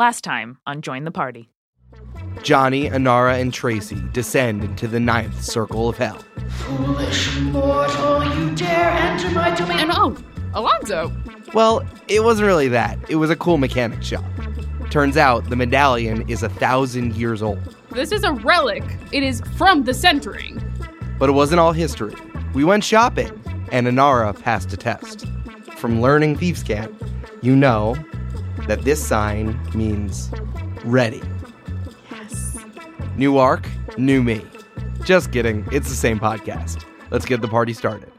Last time on Join the Party. Johnny, Inara, and Tracey descend into the ninth circle of hell. Foolish mortal, you dare enter my domain. And oh, Alonzo. Well, it wasn't really that. It was a cool mechanic shop. Turns out the medallion is a thousand years old. This is a relic. It is from the centering. But it wasn't all history. We went shopping, and Inara passed a test. From learning Thieves' Cant, you know that this sign means ready. Yes. New arc, new me. Just kidding, it's the same podcast. Let's get the party started.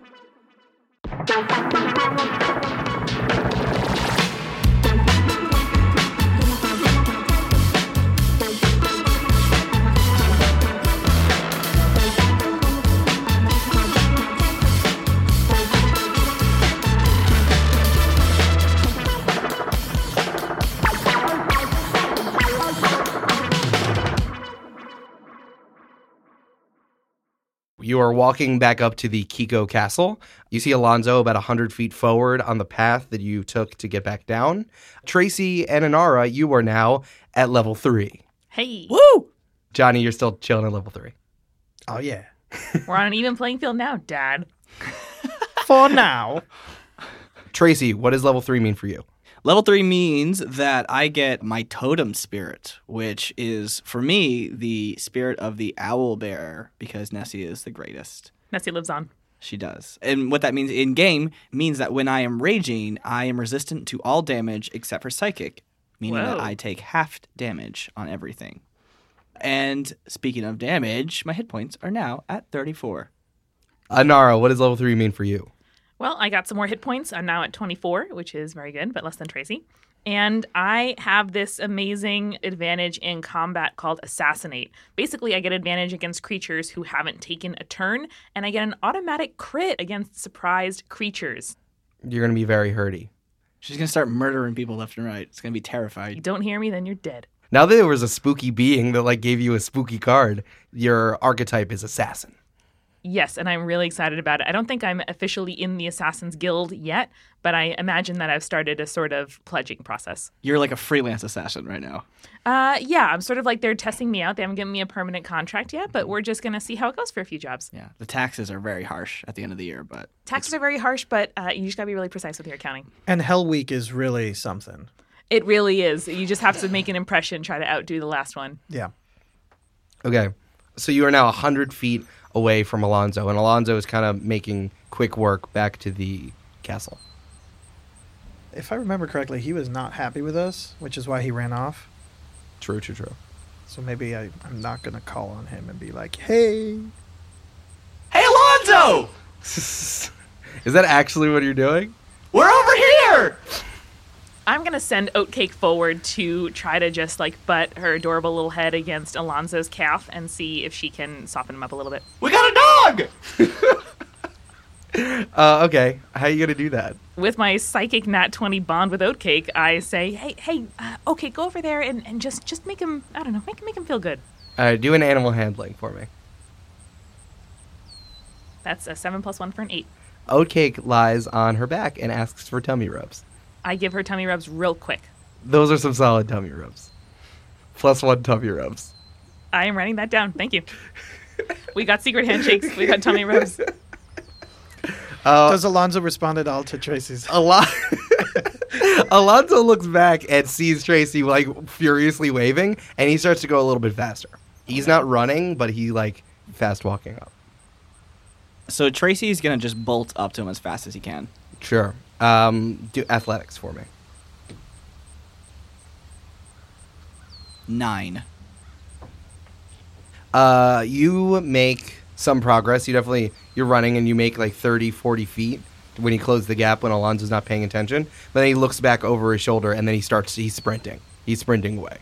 You are walking back up to the Kiko Castle. You see Alonzo about 100 feet forward on the path that you took to get back down. Tracey and Inara, you are now at level three. Hey, Woo! Johnny, you're still chilling at level three. Oh yeah. we're on an even playing field now, Dad. For now. Tracey, what does level three mean for you? Level three means that I get my totem spirit, which is for me the spirit of the owl bear because Nessie is the greatest. Nessie lives on. She does. And what that means in game means that when I am raging, I am resistant to all damage except for psychic, meaning that I take half damage on everything. And speaking of damage, my hit points are now at 34. Inara, what does level three mean for you? Well, I got some more hit points. I'm now at 24, which is very good, but less than Tracey. And I have this amazing advantage in combat called Assassinate. Basically, I get advantage against creatures who haven't taken a turn, and I get an automatic crit against surprised creatures. You're going to be very hurty. She's going to start murdering people left and right. It's going to be terrifying. You don't hear me, then you're dead. Now that there was a spooky being that like gave you a spooky card, your archetype is assassin. Yes, and I'm really excited about it. I don't think I'm officially in the Assassin's Guild yet, but I imagine that I've started a sort of pledging process. You're like a freelance assassin right now. Uh, yeah, I'm sort of like they're testing me out. They haven't given me a permanent contract yet, but we're just going to see how it goes for a few jobs. Yeah. The taxes are very harsh at the end of the year, but Taxes are very harsh, but uh, you just got to be really precise with your accounting. And Hell Week is really something. It really is. You just have to make an impression, try to outdo the last one. Yeah. Okay. So you are now 100 feet away from Alonzo, and Alonzo is kind of making quick work back to the castle. If I remember correctly, he was not happy with us, which is why he ran off. True, true, true. So maybe I, I'm not going to call on him and be like, hey. Hey Alonzo! is that actually what you're doing? We're over here! I'm going to send Oatcake forward to try to just like butt her adorable little head against Alonzo's calf and see if she can soften him up a little bit. We got a dog! Uh, okay. How are you going to do that? With my psychic nat 20 bond with Oatcake, I say, hey, hey, uh, okay, go over there and, and just, just make him, I don't know, make, make him feel good. All right, do an animal handling for me. That's a 7 plus 1 for an 8. Oatcake lies on her back and asks for tummy rubs. I give her tummy rubs real quick. Those are some solid tummy rubs. Plus one tummy rubs. I am writing that down. Thank you. We got secret handshakes. We got tummy rubs. Uh, Does Alonzo respond at all to Tracey's? Alon- Alonzo looks back and sees Tracey like furiously waving, and he starts to go a little bit faster. He's not running, but he like fast walking up. So Tracey's going to just bolt up to him as fast as he can. Sure. Um, do athletics for me. Nine. Uh, you make some progress. You definitely you're running and you make like 30, 40 feet when you close the gap when Alonzo's not paying attention. But then he looks back over his shoulder and then he starts he's sprinting. He's sprinting away.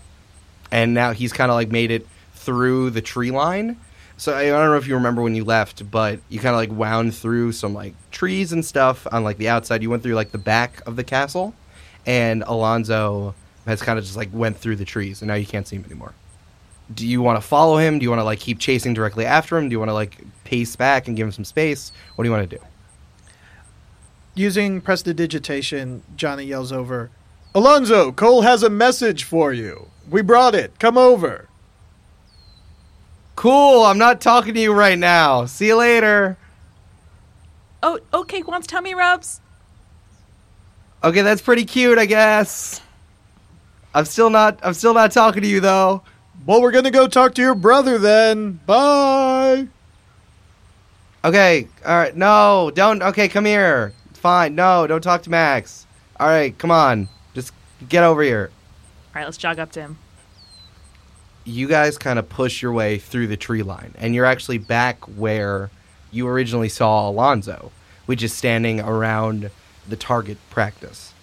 And now he's kind of like made it through the tree line. So I don't know if you remember when you left, but you kind of like wound through some like trees and stuff on like the outside. You went through like the back of the castle, and Alonzo has kind of just like went through the trees, and now you can't see him anymore do you want to follow him? Do you want to like keep chasing directly after him? Do you want to like pace back and give him some space? What do you want to do? Using prestidigitation, Johnny yells over, Alonzo, Cole has a message for you. We brought it. Come over. Cool. I'm not talking to you right now. See you later. Oh, okay, wants tummy rubs. Okay, that's pretty cute, I guess. I'm still not. I'm still not talking to you though. Well, we're gonna go talk to your brother then. Bye. Okay. All right. No, don't. Okay, come here. Fine. No, don't talk to Max. All right, come on. Just get over here. All right, let's jog up to him. You guys kind of push your way through the tree line, and you're actually back where you originally saw Alonzo, which is standing around the target practice.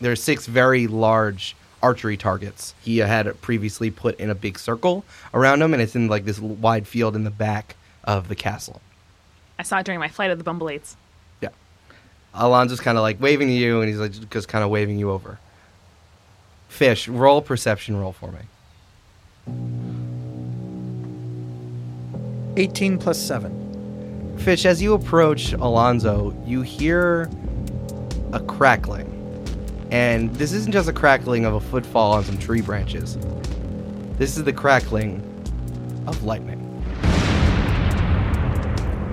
There are six very large archery targets he had previously put in a big circle around him, and it's in like this wide field in the back of the castle. I saw it during my flight of the Bumbleates. Yeah. Alonzo's kind of like waving to you, and he's like just kind of waving you over. Fish, roll perception roll for me. 18 plus 7. Fish, as you approach Alonzo, you hear a crackling. And this isn't just a crackling of a footfall on some tree branches. This is the crackling of lightning.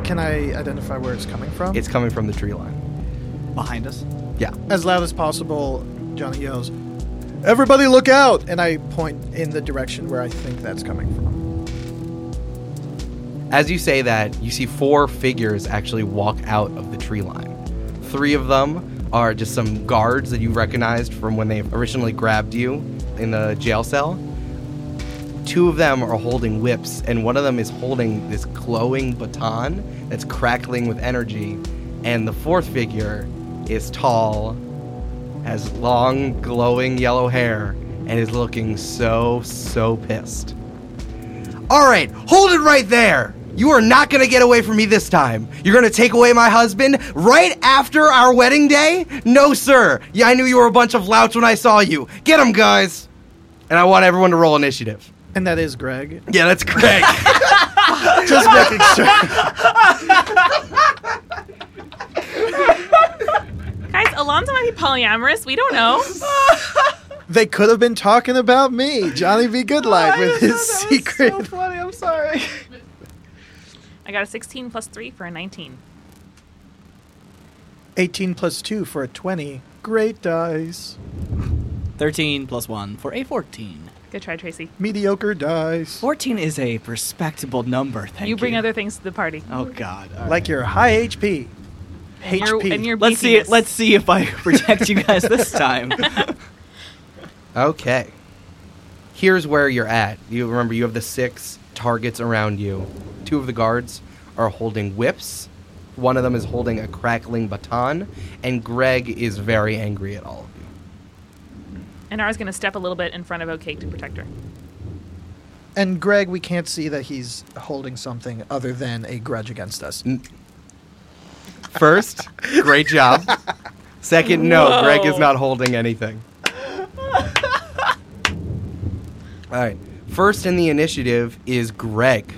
Can I identify where it's coming from? It's coming from the tree line. Behind us. Yeah. as loud as possible. Johnny yells, "Everybody, look out!" And I point in the direction where I think that's coming from. As you say that, you see four figures actually walk out of the tree line. Three of them are just some guards that you recognized from when they originally grabbed you in the jail cell. Two of them are holding whips, and one of them is holding this glowing baton that's crackling with energy. And the fourth figure is tall, has long, glowing yellow hair, and is looking so, so pissed. All right, hold it right there. You are not going to get away from me this time. You're going to take away my husband right after our wedding day? No, sir. Yeah, I knew you were a bunch of louts when I saw you. Get him, guys. And I want everyone to roll initiative. And that is Greg. Yeah, that's Greg. Just making sure. Guys, Alonzo might be polyamorous. We don't know. They could have been talking about me, Johnny B. Goodlight, oh, with his secret. So funny. I'm sorry. I got a 16 plus 3 for a 19. 18 plus 2 for a 20. Great dice. Thirteen plus one for a fourteen. Good try, Tracey. Mediocre dice. Fourteen is a respectable number. Thank you you. bring other things to the party. Oh God. All Like right. your high HP. And your, HP. and your Let's see. beefiness. Let's see if I protect you guys this time. okay. Here's where you're at. You remember you have the six targets around you. Two of the guards are holding whips. One of them is holding a crackling baton, and Greg is very angry at all of you. And Nara's going to step a little bit in front of Oatcake to protect her. And Greg, we can't see that he's holding something other than a grudge against us. First, great job. Second, no, Greg is not holding anything. All right. First in the initiative is Greg.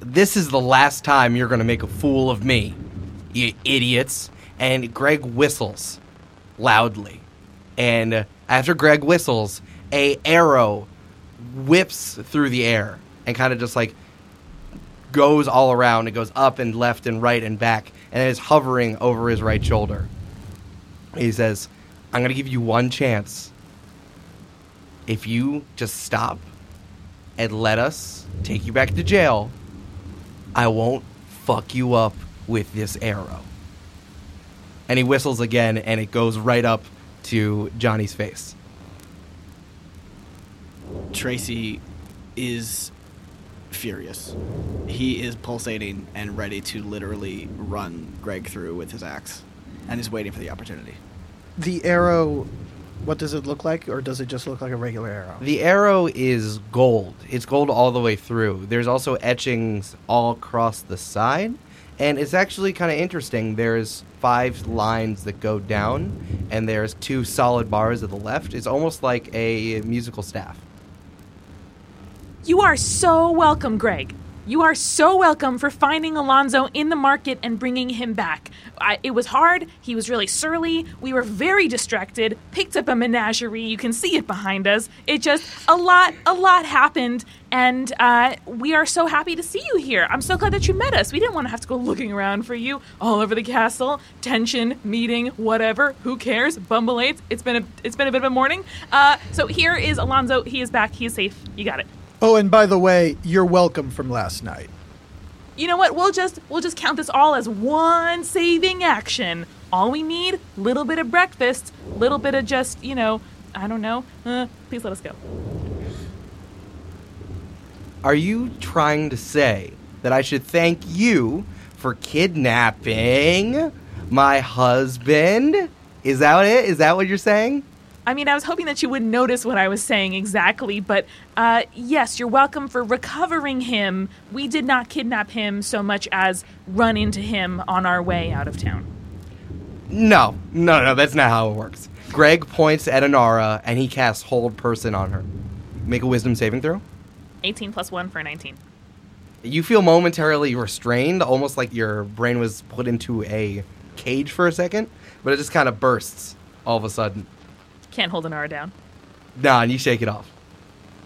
This is the last time you're going to make a fool of me, you idiots. And Greg whistles loudly. And after Greg whistles, a arrow whips through the air and kind of just like goes all around. It goes up and left and right and back, and it is hovering over his right shoulder. He says, I'm going to give you one chance. If you just stop and let us take you back to jail, I won't fuck you up with this arrow. And he whistles again, and it goes right up to Johnny's face. Tracey is furious. He is pulsating and ready to literally run Greg through with his axe, and is waiting for the opportunity. The arrow, what does it look like? Or does it just look like a regular arrow? The arrow is gold. It's gold all the way through. There's also etchings all across the side. And it's actually kind of interesting. There's five lines that go down, and there's two solid bars at the left. It's almost like a musical staff. You are so welcome, Greg. You are so welcome for finding Alonzo in the market and bringing him back. I, it was hard. He was really surly. We were very distracted. Picked up a menagerie. You can see it behind us. It just a lot, a lot happened, and uh, we are so happy to see you here. I'm so glad that you met us. We didn't want to have to go looking around for you all over the castle. Tension, meeting, whatever. Who cares? Bumble eights. It's been a, it's been a bit of a morning. Uh, so here is Alonzo. He is back. He is safe. You got it. Oh, and by the way, you're welcome from last night. you know what? We'll just we'll just count this all as one saving action. All we need, little bit of breakfast, little bit of just you know, I don't know. Uh, please let us go. Are you trying to say that I should thank you for kidnapping my husband? Is that it? Is that what you're saying? I mean, I was hoping that you wouldn't notice what I was saying exactly, but uh, yes, you're welcome for recovering him. We did not kidnap him so much as run into him on our way out of town. No, no, no, that's not how it works. Greg points at Inara and he casts Hold Person on her. Make a wisdom saving throw. 18 plus 1 for 19. You feel momentarily restrained, almost like your brain was put into a cage for a second, but it just kind of bursts all of a sudden. Can't hold an R down. Nah, and you shake it off.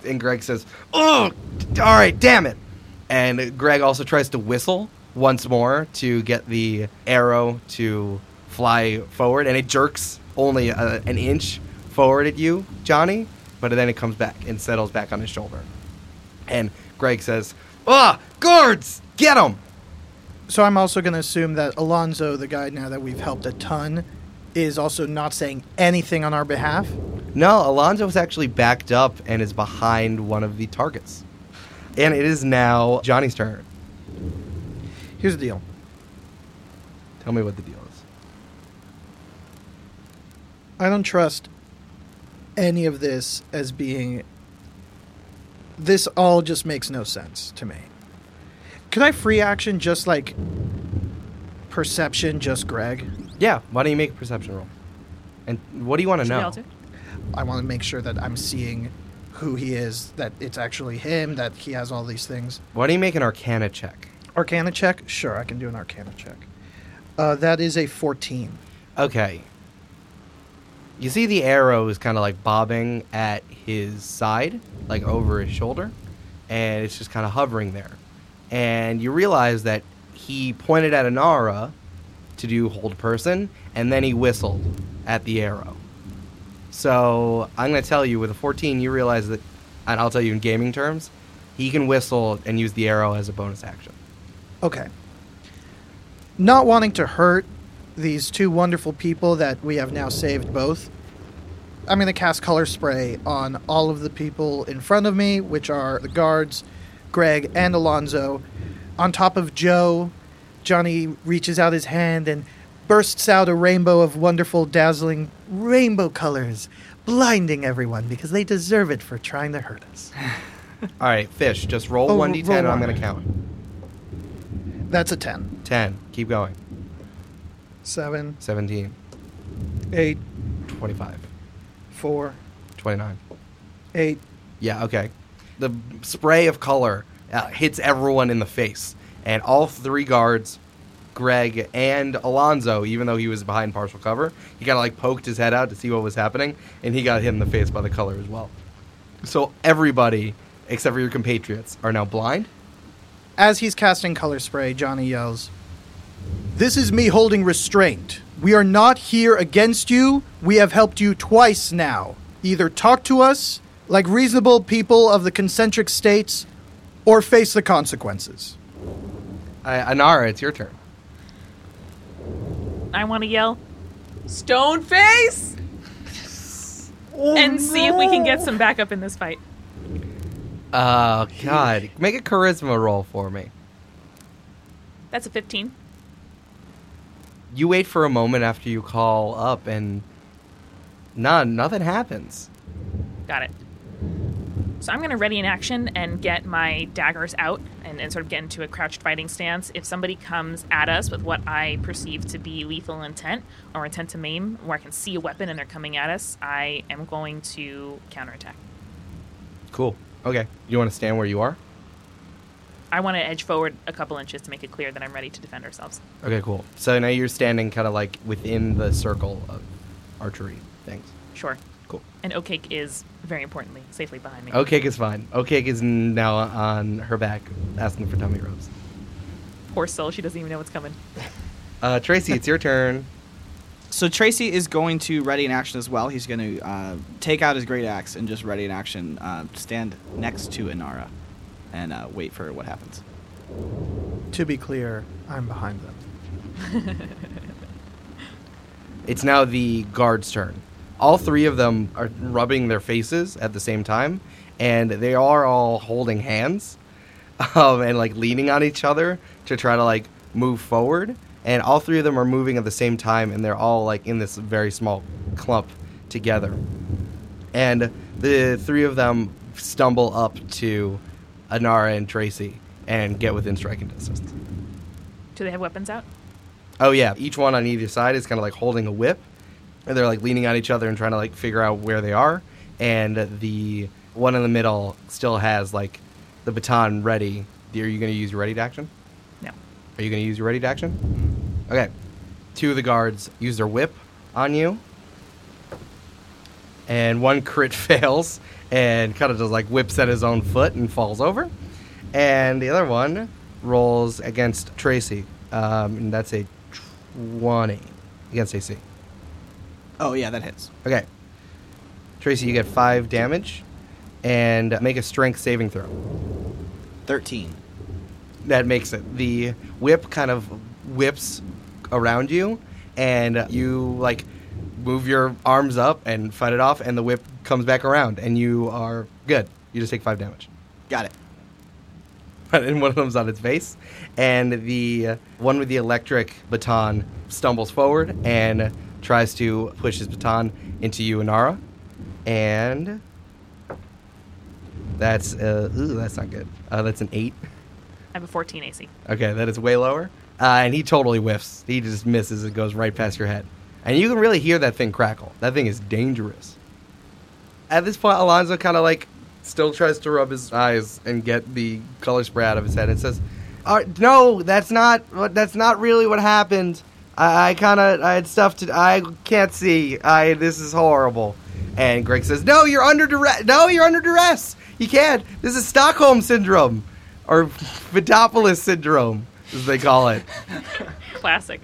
And Greg says, Oh, all right, damn it. And Greg also tries to whistle once more to get the arrow to fly forward, and it jerks only a, an inch forward at you, Johnny, but then it comes back and settles back on his shoulder. And Greg says, Ah, guards, get him! So I'm also going to assume that Alonzo, the guy now that we've helped a ton, is also not saying anything on our behalf. No, Alonzo is actually backed up and is behind one of the targets. And it is now Johnny's turn. Here's the deal. Tell me what the deal is. I don't trust any of this as being. This all just makes no sense to me. Could I free action just like perception, just Greg? Yeah, why don't you make a perception roll? And what do you want to Should we know? all do? I want to make sure that I'm seeing who he is, that it's actually him, that he has all these things. Why don't you make an arcana check? Arcana check? Sure, I can do an Arcana check. Uh, that is a 14. Okay. You see the arrow is kind of like bobbing at his side, like over his shoulder, and it's just kind of hovering there. And you realize that he pointed at Inara to do hold person, and then he whistled at the arrow. So I'm going to tell you with a 14, you realize that, and I'll tell you in gaming terms, he can whistle and use the arrow as a bonus action. Okay. Not wanting to hurt these two wonderful people that we have now saved both, I'm going to cast color spray on all of the people in front of me, which are the guards, Greg, and Alonzo. On top of Joe, Johnny reaches out his hand and bursts out a rainbow of wonderful, dazzling rainbow colors, blinding everyone because they deserve it for trying to hurt us. All right, Fish, just roll Oh, 1d10 roll and I'm one. going to count. That's a 10. 10. Keep going. 7, 17. 8, 25. 4, 29. 8, Yeah, okay. The spray of color uh, hits everyone in the face. And all three guards, Greg and Alonzo, even though he was behind partial cover, he kind of like poked his head out to see what was happening, and he got hit in the face by the color as well. So everybody, except for your compatriots, are now blind. As he's casting color spray, Johnny yells, This is me holding restraint. We are not here against you. We have helped you twice now. Either talk to us like reasonable people of the concentric states or face the consequences. Uh, Inara, it's your turn. I want to yell, Stone Face! and see if we can get some backup in this fight. Oh, God. Make a charisma roll for me. That's a 15. You wait for a moment after you call up, and none, nothing happens. Got it. So I'm going to ready an action and get my daggers out and, and sort of get into a crouched fighting stance. If somebody comes at us with what I perceive to be lethal intent or intent to maim, where I can see a weapon and they're coming at us, I am going to counterattack. Cool. Okay. You want to stand where you are? I want to edge forward a couple inches to make it clear that I'm ready to defend ourselves. Okay, cool. So now you're standing kind of like within the circle of archery things. Sure. Cool. And Oat Cake is very importantly safely behind me. Oat Cake is fine. Oat Cake is now on her back asking for tummy rubs. Poor soul, she doesn't even know what's coming. Uh, Tracey, it's your turn. So Tracey is going to ready in action as well. He's going to uh, take out his great axe and just ready in action, uh, stand next to Inara, and uh, wait for what happens. To be clear, I'm behind them. It's now the guard's turn. All three of them are rubbing their faces at the same time, and they are all holding hands um, and like leaning on each other to try to like move forward. And all three of them are moving at the same time, and they're all like in this very small clump together. And the three of them stumble up to Inara and Tracey and get within striking distance. Do they have weapons out? Oh yeah, each one on either side is kind of like holding a whip, and they're like leaning on each other and trying to like figure out where they are. And the one in the middle still has like the baton ready. Are you going to use your ready to action? No. Are you going to use your ready to action? Okay. Two of the guards use their whip on you, and one crit fails and kind of just like whips at his own foot and falls over. And the other one rolls against Tracey, um, and that's a 20 against AC. Oh yeah, that hits. Okay. Tracey, you get five damage, and make a strength saving throw. Thirteen. That makes it. The whip kind of whips around you, and you like move your arms up and fight it off, and the whip comes back around, and you are good. You just take five damage. Got it. and one of them's on its face. And the one with the electric baton stumbles forward and tries to push his baton into you, Inara. And that's uh, ooh, that's not good. Uh, that's an eight. I have a 14 AC. Okay, that is way lower. Uh, and he totally whiffs. He just misses and goes right past your head. And you can really hear that thing crackle. That thing is dangerous. At this point, Alonzo kind of like still tries to rub his eyes and get the color spray out of his head. and says, uh, "No, that's not. That's not really what happened. I, I kind of I had stuff to. I can't see. I this is horrible." And Greg says, "No, you're under duress. No, you're under duress. You can't. This is Stockholm syndrome, or Vidopolis syndrome, as they call it." Classic.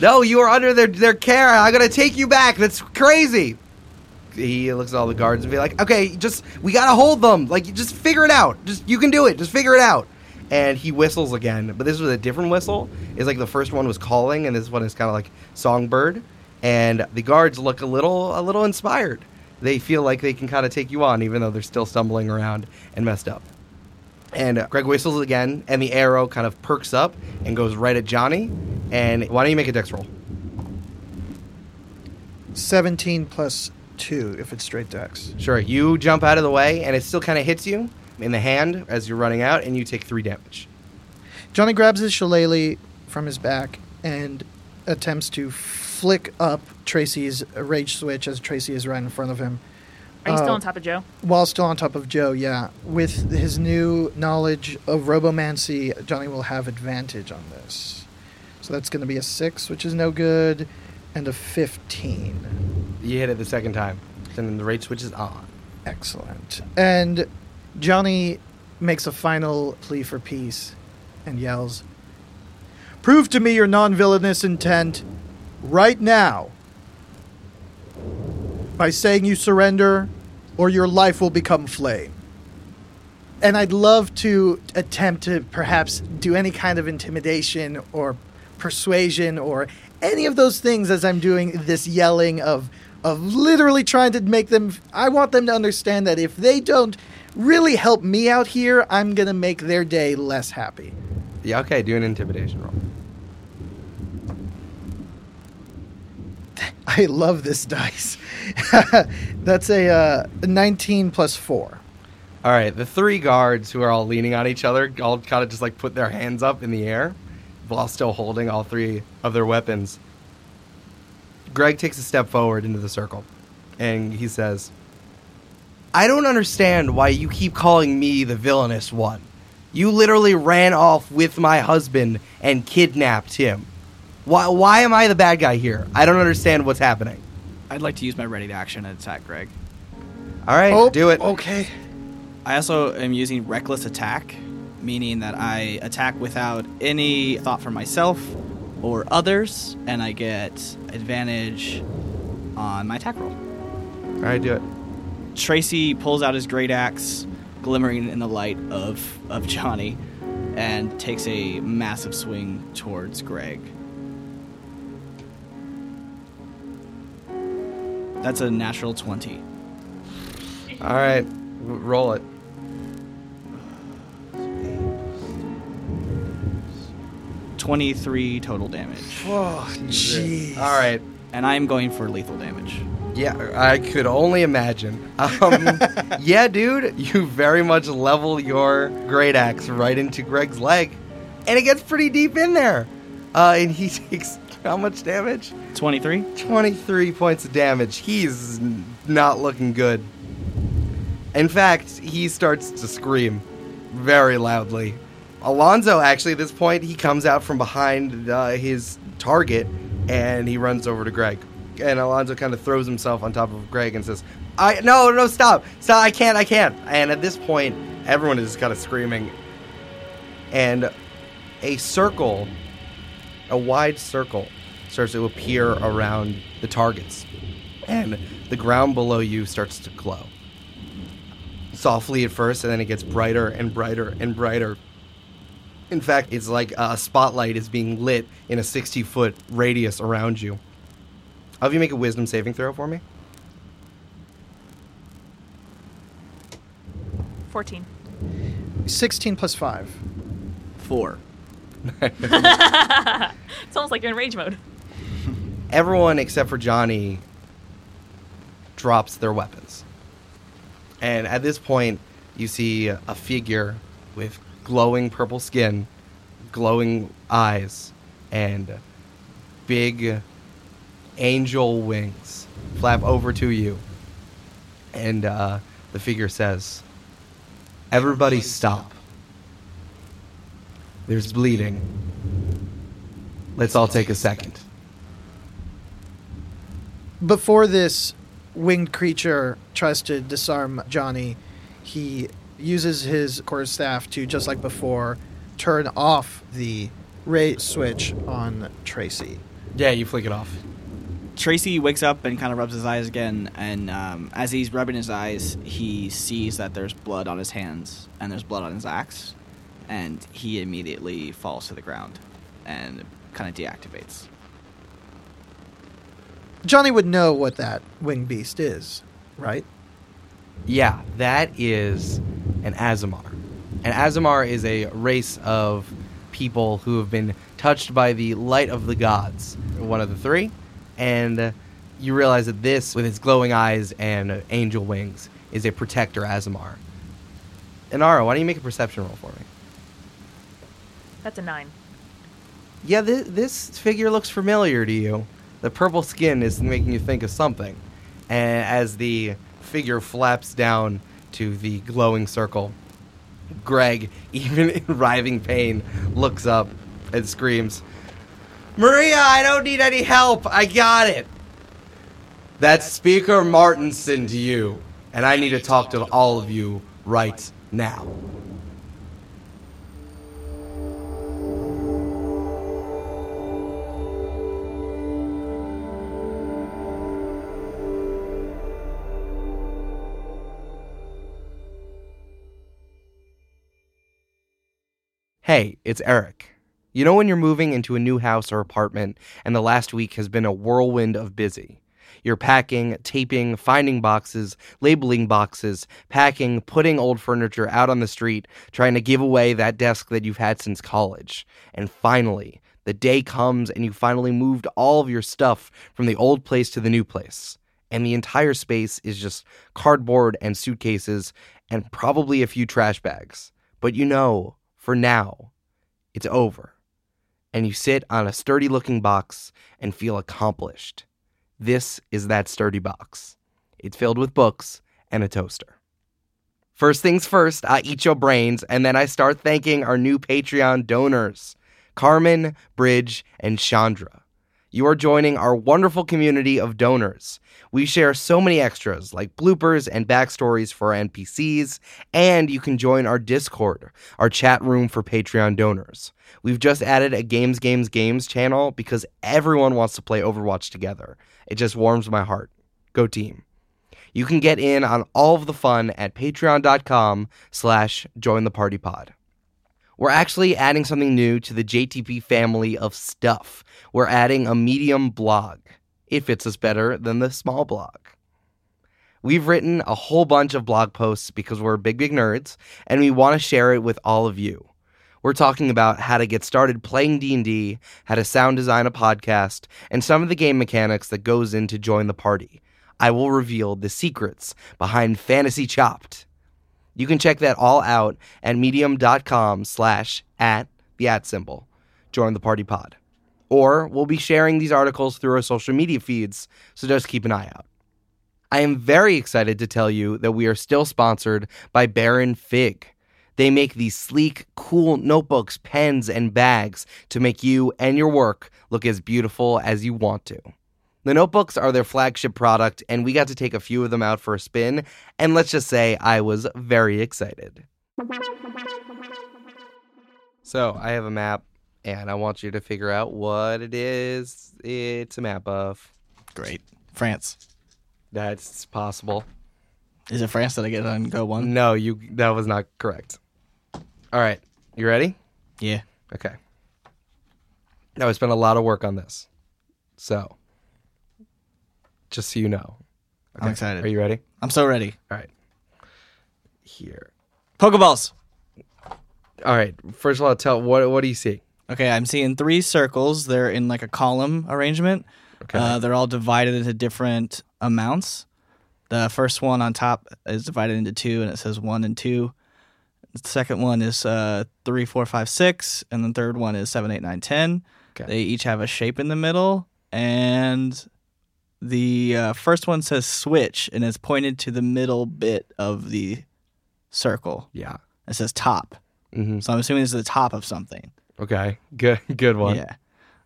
No, you are under their their care. I'm gonna take you back. That's crazy. He looks at all the guards and be like, "Okay, just we gotta hold them. Like, just figure it out. Just you can do it. Just figure it out." And he whistles again, but this was a different whistle. It's like the first one was calling, and this one is kind of like songbird. And the guards look a little a little inspired. They feel like they can kind of take you on, even though they're still stumbling around and messed up. And uh, Greg whistles again, and the arrow kind of perks up and goes right at Johnny. And why don't you make a dex roll? 17 plus 2 if it's straight dex. Sure. You jump out of the way, and it still kind of hits you in the hand as you're running out, and you take three damage. Johnny grabs his shillelagh from his back and attempts to flick up Tracey's rage switch as Tracey is right in front of him. Are you still Uh, on top of Joe? While still on top of Joe, yeah. With his new knowledge of robomancy, Johnny will have advantage on this. So that's going to be a 6, which is no good, and a 15. You hit it the second time, and then the rage switch is on. Excellent. And Johnny makes a final plea for peace and yells, Prove to me your non villainous intent right now by saying you surrender or your life will become flame. And I'd love to attempt to perhaps do any kind of intimidation or persuasion or any of those things as I'm doing this yelling of of literally trying to make them I want them to understand that if they don't really help me out here, I'm going to make their day less happy. Yeah, okay, do an intimidation roll. I love this dice. That's a uh, 19 plus 4. All right, the three guards who are all leaning on each other all kind of just like put their hands up in the air while still holding all three of their weapons. Greg takes a step forward into the circle and he says, I don't understand why you keep calling me the villainous one. You literally ran off with my husband and kidnapped him. Why, why am I the bad guy here? I don't understand what's happening. I'd like to use my ready to action and attack Greg. All right, Oh, do it. Okay. I also am using reckless attack, meaning that I attack without any thought for myself or others, and I get advantage on my attack roll. All right, do it. Tracey pulls out his great axe, glimmering in the light of, of Johnny, and takes a massive swing towards Greg. That's a natural 20. All right, r- roll it. Twenty-three total damage, Oh, jeez. All right. And I am going for lethal damage. Yeah, I could only imagine. Um, yeah, dude, you very much level your great axe right into Greg's leg, and it gets pretty deep in there. Uh, and he takes how much damage? Twenty-three. 23 points of damage. He's not looking good. In fact, he starts to scream very loudly. Alonzo, actually, at this point, he comes out from behind uh, his target and he runs over to Greg. And Alonzo kind of throws himself on top of Greg and says, "I no, no, stop, stop! I can't, I can't!" And at this point, everyone is just kind of screaming, and a circle, a wide circle, starts to appear around the targets, and the ground below you starts to glow. Softly at first, and then it gets brighter and brighter and brighter. In fact, it's like a spotlight is being lit in a 60 foot radius around you. I'll have you make a wisdom saving throw for me. 14. 16 plus 5. Four. It's almost like you're in rage mode. Everyone except for Johnny drops their weapons. And at this point, you see a figure with glowing purple skin, glowing eyes, and big angel wings flap over to you. And uh, the figure says, Everybody stop. There's bleeding. Let's all take a second. Before this winged creature tries to disarm Johnny, he uses his quarterstaff to, just like before, turn off the rage switch on Tracey. Yeah, you flick it off. Tracey wakes up and kind of rubs his eyes again, and um, as he's rubbing his eyes, he sees that there's blood on his hands and there's blood on his axe, and he immediately falls to the ground and kind of deactivates. Johnny would know what that winged beast is, right? Yeah, that is an Aasimar. An Aasimar is a race of people who have been touched by the light of the gods, one of the three. And you realize that this, with its glowing eyes and angel wings, is a protector Aasimar. Inara, why don't you make a perception roll for me? That's a 9. Yeah, this, this figure looks familiar to you. The purple skin is making you think of something. And as the figure flaps down to the glowing circle, Greg, even in writhing pain, looks up and screams, Maria, I don't need any help. I got it. That's Speaker Martinson to you. And I need to talk to all of you right now. Hey, it's Eric. You know when you're moving into a new house or apartment and the last week has been a whirlwind of busy? You're packing, taping, finding boxes, labeling boxes, packing, putting old furniture out on the street, trying to give away that desk that you've had since college. And finally, the day comes and you finally moved all of your stuff from the old place to the new place. And the entire space is just cardboard and suitcases and probably a few trash bags. But you know, for now, it's over. And you sit on a sturdy looking box and feel accomplished. This is that sturdy box. It's filled with books and a toaster. First things first, I eat your brains, and then I start thanking our new Patreon donors Carmen, Bridge, and Chandra. You are joining our wonderful community of donors. We share so many extras like bloopers and backstories for our NPCs, and you can join our Discord, our chat room for Patreon donors. We've just added a Games, Games, Games channel because everyone wants to play Overwatch together. It just warms my heart. Go team. You can get in on all of the fun at patreon.com slash join the party pod. We're actually adding something new to the JTP family of stuff. We're adding a medium blog. It fits us better than the small blog. We've written a whole bunch of blog posts because we're big, big nerds, and we want to share it with all of you. We're talking about how to get started playing D&D, how to sound design a podcast, and some of the game mechanics that goes into join the party. I will reveal the secrets behind Fantasy Chopped. You can check that all out at medium.com slash at the at symbol. Join the party pod. Or we'll be sharing these articles through our social media feeds, so just keep an eye out. I am very excited to tell you that we are still sponsored by Baron Fig. They make these sleek, cool notebooks, pens, and bags to make you and your work look as beautiful as you want to. The notebooks are their flagship product, and we got to take a few of them out for a spin, and let's just say I was very excited. So, I have a map, and I want you to figure out what it is it's a map of. Great. France. That's possible. Is it France that I get on go one? No, you that was not correct. All right, you ready? Yeah. Okay. Now I spent a lot of work on this, so just so you know. I'm excited. Are you ready? I'm so ready. All right. Here. Pokeballs. All right. First of all, tell what what do you see? Okay, I'm seeing three circles. They're in like a column arrangement. Okay. Uh, they're all divided into different amounts. The first one on top is divided into two, and it says one and two. The second one is uh, three, four, five, six, and the third one is seven, eight, nine, ten. Okay. They each have a shape in the middle, and the uh, first one says switch, and it's pointed to the middle bit of the circle. yeah. It says top, hmm so I'm assuming this is the top of something. Okay. Good. Good one. Yeah.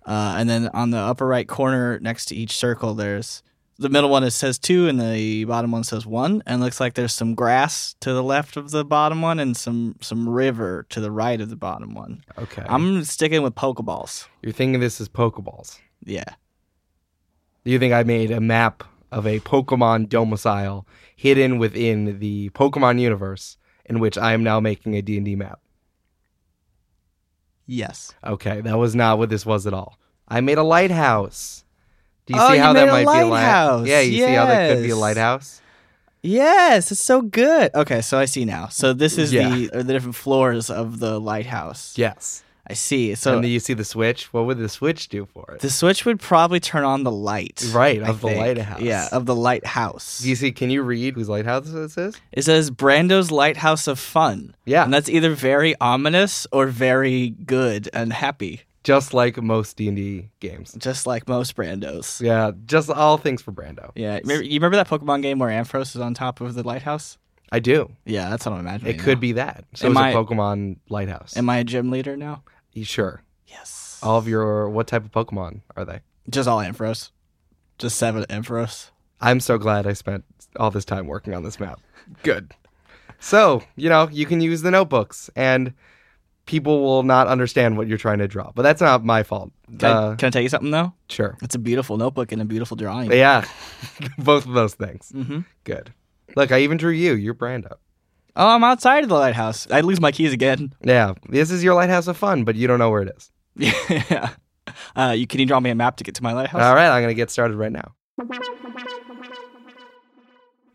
Uh, and then on the upper right corner next to each circle, there's the middle one. It says two, and the bottom one says one. And it looks like there's some grass to the left of the bottom one, and some some river to the right of the bottom one. Okay. I'm sticking with Pokeballs. You're thinking this is Pokeballs. Yeah. Do you think I made a map of a Pokemon domicile hidden within the Pokemon universe in which I am now making a D&D map? Yes. Okay, that was not what this was at all. I made a lighthouse. Do you Oh, see you how made that might be a lighthouse. lighthouse? Yeah, you see how that could be a lighthouse? Yes, it's so good. Okay, so I see now. So this is Yeah. the the different floors of the lighthouse. Yes. I see. So and then you see the switch. What would the switch do for it? the switch would probably turn on the light. Right, I of the think. lighthouse. Yeah, of the lighthouse. You see? Can you read whose lighthouse this is? It says Brando's Lighthouse of Fun. Yeah. And that's either very ominous or very good and happy, Just like most D and D games. just like most Brandos. Yeah, just all things for Brando. Yeah. You remember that Pokemon game where Ampharos is on top of the lighthouse? I do. Yeah, that's what I'm imagining. It could now. be that. So Am it's I- a Pokemon lighthouse. Am I a gym leader now? You sure? Yes. All of your what type of Pokemon are they? Just all Ampharos. Just seven Ampharos. I'm so glad I spent all this time working on this map. Good. So, you know, you can use the notebooks and people will not understand what you're trying to draw. But that's not my fault. Can, Uh, I, can I tell you something though? sure. It's a beautiful notebook and a beautiful drawing. Yeah. Both of those things. Mm-hmm. Good. Look, I even drew you. You're Brando. Oh, I'm outside of the lighthouse. I'd lose my keys again. Yeah. This is your lighthouse of fun, but you don't know where it is. yeah. Uh, you can you draw me a map to get to my lighthouse? All right, I'm going to get started right now.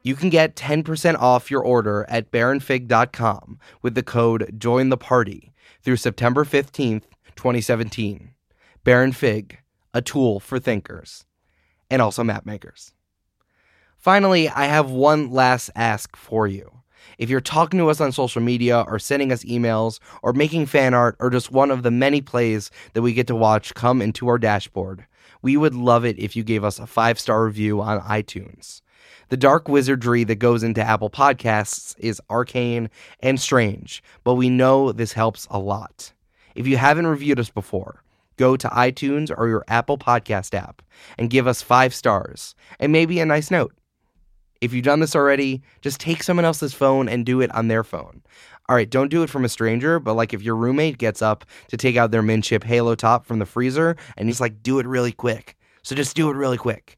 You can get 10% off your order at baronfig.com with the code join the party through September 15th, 2017. Baron Fig, a tool for thinkers and also map makers. Finally, I have one last ask for you. If you're talking to us on social media or sending us emails or making fan art or just one of the many plays that we get to watch come into our dashboard, we would love it if you gave us a five star review on iTunes. The dark wizardry that goes into Apple Podcasts is arcane and strange, but we know this helps a lot. If you haven't reviewed us before, go to iTunes or your Apple Podcast app and give us five stars and maybe a nice note. If you've done this already, just take someone else's phone and do it on their phone. All right, don't do it from a stranger, but like if your roommate gets up to take out their Minchip Halo top from the freezer and he's like, do it really quick. So just do it really quick.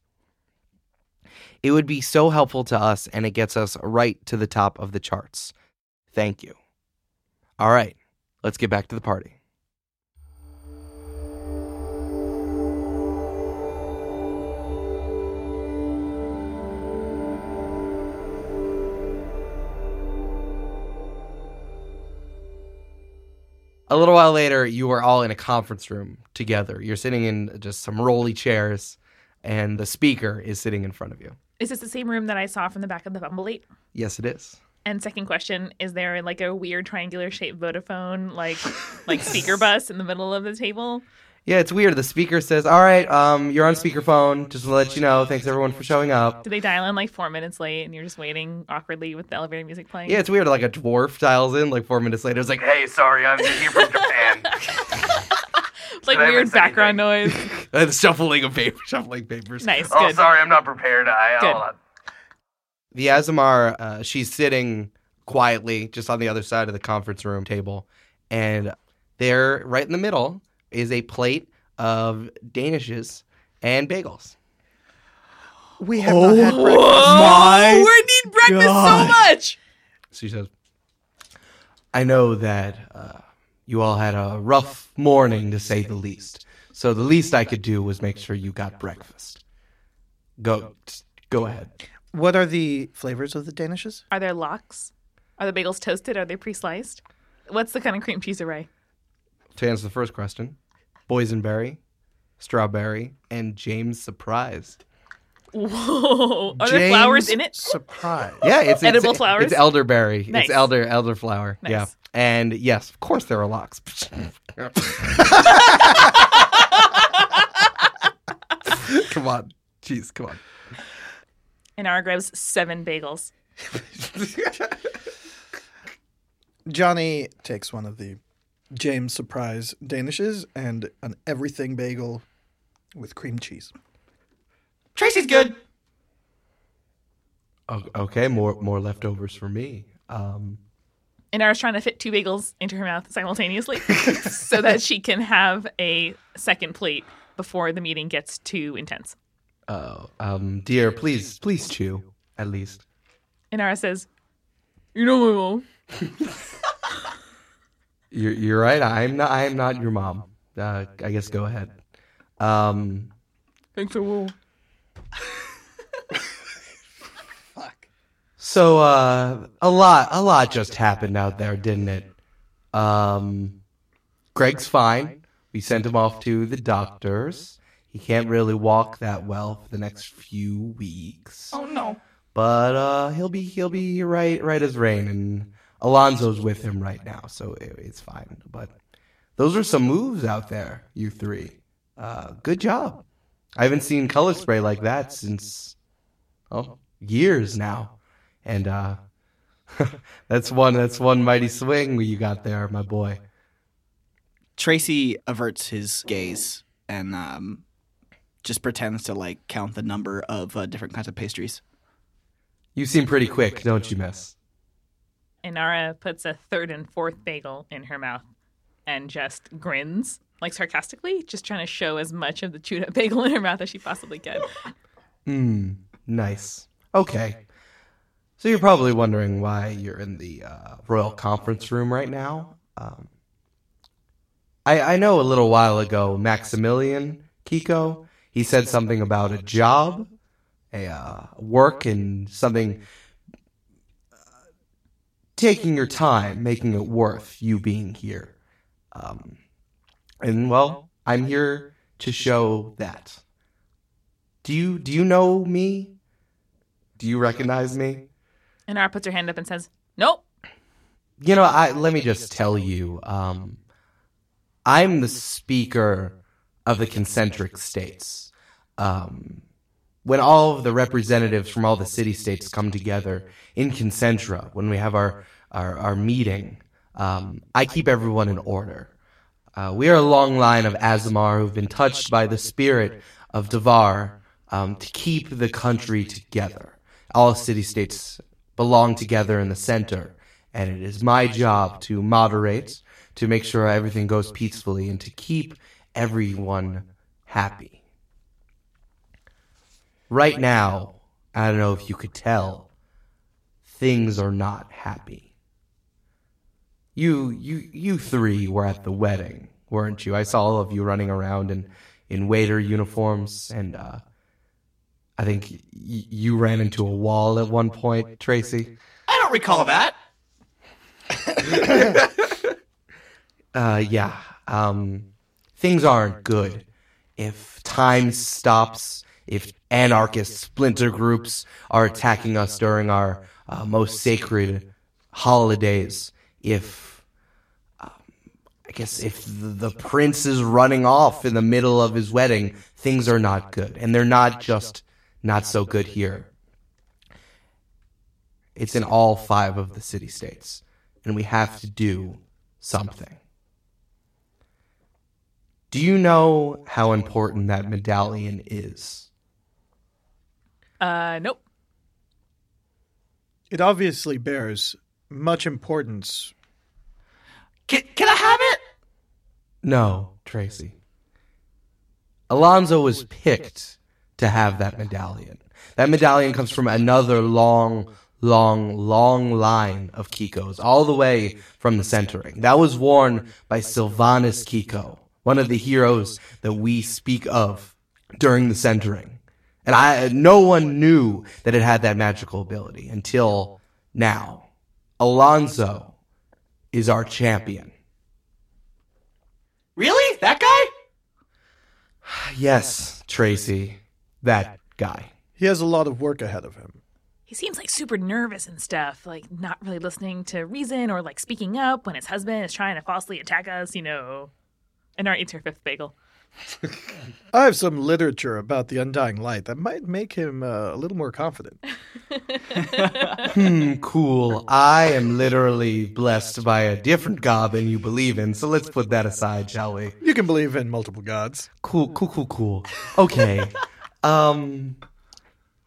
It would be so helpful to us and it gets us right to the top of the charts. Thank you. All right, let's get back to the party. A little while later, you are all in a conference room together. You're sitting in just some rolly chairs, and the speaker is sitting in front of you. Is this the same room that I saw from the back of the Bumblebee? Yes, it is. And second question, is there like a weird triangular shaped Vodafone like like speaker bus in the middle of the table? Yeah, it's weird. The speaker says, "All right, um, you're on speakerphone. Just to let you know, thanks everyone for showing up." Do they dial in like four minutes late and you're just waiting awkwardly with the elevator music playing? Yeah, it's weird. Like a dwarf dials in like four minutes later. It's like, "Hey, sorry, I'm here from Japan." It's like weird background noise. and shuffling of paper, shuffling papers. Nice, Oh, good. sorry, I'm not prepared. I Good. hold on. The Aasimar, uh, she's sitting quietly just on the other side of the conference room table, and they're right in the middle, is a plate of danishes and bagels. We have not had breakfast. My we need breakfast God. so much. She says, "I know that uh, you all had a rough morning, to say the least. So the least I could do was make sure you got breakfast. Go, go ahead." What are the flavors of the danishes? Are there lox? Are the bagels toasted? Are they pre-sliced? What's the kind of cream cheese array? To answer the first question, boysenberry, strawberry, and James surprise. Whoa! Are there flowers in it? Surprise. Yeah, it's Edible it's, flowers? It's elderberry. Nice. It's elder elderflower. Yeah, and yes, of course there are lox. come on, jeez, come on. Inara grabs seven bagels. Johnny takes one of the James Surprise Danishes and an everything bagel with cream cheese. Tracey's good. Okay, more more leftovers for me. Um, Inara's trying to fit two bagels into her mouth simultaneously so that she can have a second plate before the meeting gets too intense. oh, um, dear, please, please chew at least. Inara says, You know my mom. You're you're right. I'm not. I'm not your mom. Uh, I guess go ahead. Um, Thanks a will. Fuck. So uh a lot a lot just happened out there, didn't it? Um Greg's fine. We sent him off to the doctors. He can't really walk that well for the next few weeks. Oh no. But uh he'll be he'll be right right as rain and Alonzo's with him right now, so it, it's fine. But those are some moves out there, you three. Uh good job. I haven't seen color spray like that since oh, years now. And uh that's one that's one mighty swing you got there, my boy. Tracey averts his gaze and um, just pretends to like count the number of uh, different kinds of pastries. You seem pretty quick, don't you, miss? Inara puts a third and fourth bagel in her mouth and just grins, like sarcastically, just trying to show as much of the chewed up bagel in her mouth as she possibly can. Hmm, nice. Okay. So you're probably wondering why you're in the uh, royal conference room right now. Um, I I know a little while ago, Maximilian Kiko, he said something about a job, a uh, work, and something taking your time, making it worth you being here. Um, and well, I'm here to show that. Do you do you know me? Do you recognize me? And Inara puts her hand up and says, Nope. You know, I let me just tell you. Um, I'm the speaker of the concentric states. Um, when all of the representatives from all the city states come together in Concentra, when we have our, our, our meeting, um, I keep everyone in order. Uh, we are a long line of Aasimar who've been touched by the spirit of Devar um, to keep the country together. All city states belong together in the center, and it is my job to moderate, to make sure everything goes peacefully, and to keep everyone happy. Right now, I don't know if you could tell, things are not happy. You, you, you three were at the wedding, weren't you? I saw all of you running around in, in waiter uniforms, and uh, I think y- you ran into a wall at one point, Tracey. I don't recall that. Uh, yeah. Um, things aren't good. If time stops, if anarchist splinter groups are attacking us during our uh, most sacred holidays, if um, I guess if the, the prince is running off in the middle of his wedding, things are not good, and they're not just not so good here. It's in all five of the city states, and we have to do something. Do you know how important that medallion is? Uh, nope. It obviously bears much importance. Can, can I have it? No, Tracey. Alonzo was picked to have that medallion. That medallion comes from another long, long, long line of Kikos, all the way from the centering. That was worn by Sylvanus Kiko, one of the heroes that we speak of during the centering. And I, no one knew that it had that magical ability until now. Alonzo is our champion. Really? That guy? Yes, Tracey, that guy. He has a lot of work ahead of him. He seems like super nervous and stuff, like not really listening to reason or like speaking up when his husband is trying to falsely attack us, you know. Inara eats her fifth bagel. I have some literature about the Undying Light that might make him uh, a little more confident. Hmm, cool. I am literally blessed by a different God than you believe in, so let's put that aside, shall we? You can believe in multiple gods. Cool, cool, cool, cool. Okay. Um,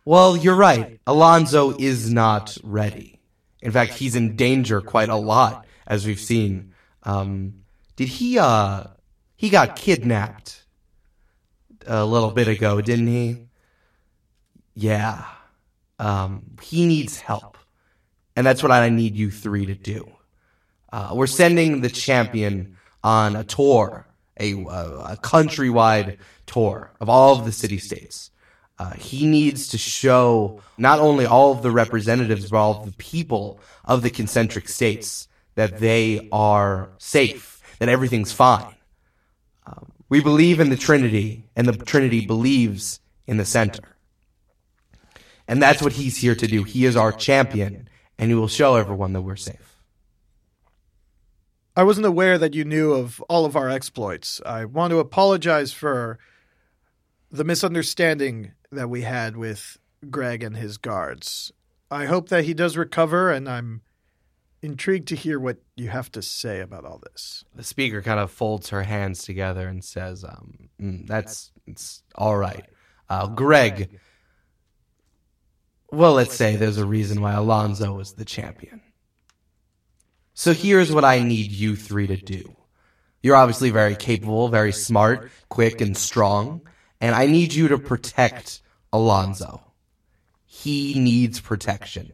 well, you're right. Alonzo is not ready. In fact, he's in danger quite a lot, as we've seen. Um, did he, uh, he got kidnapped a little bit ago, didn't he? Yeah. Um, he needs help. And that's what I need you three to do. Uh, we're sending the champion on a tour, a, uh, a countrywide tour of all of the city states. Uh, he needs to show not only all of the representatives, but all of the people of the concentric states that they are safe, that everything's fine. We believe in the Trinity, and the Trinity believes in the center. And that's what he's here to do. He is our champion, and he will show everyone that we're safe. I wasn't aware that you knew of all of our exploits. I want to apologize for the misunderstanding that we had with Greg and his guards. I hope that he does recover, and I'm intrigued to hear what you have to say about all this. The speaker kind of folds her hands together and says, um, mm, "That's it's all right." Uh, Greg, well, let's say there's a reason why Alonzo is the champion. So here's what I need you three to do. You're obviously very capable, very smart, quick, and strong, and I need you to protect Alonzo. He needs protection,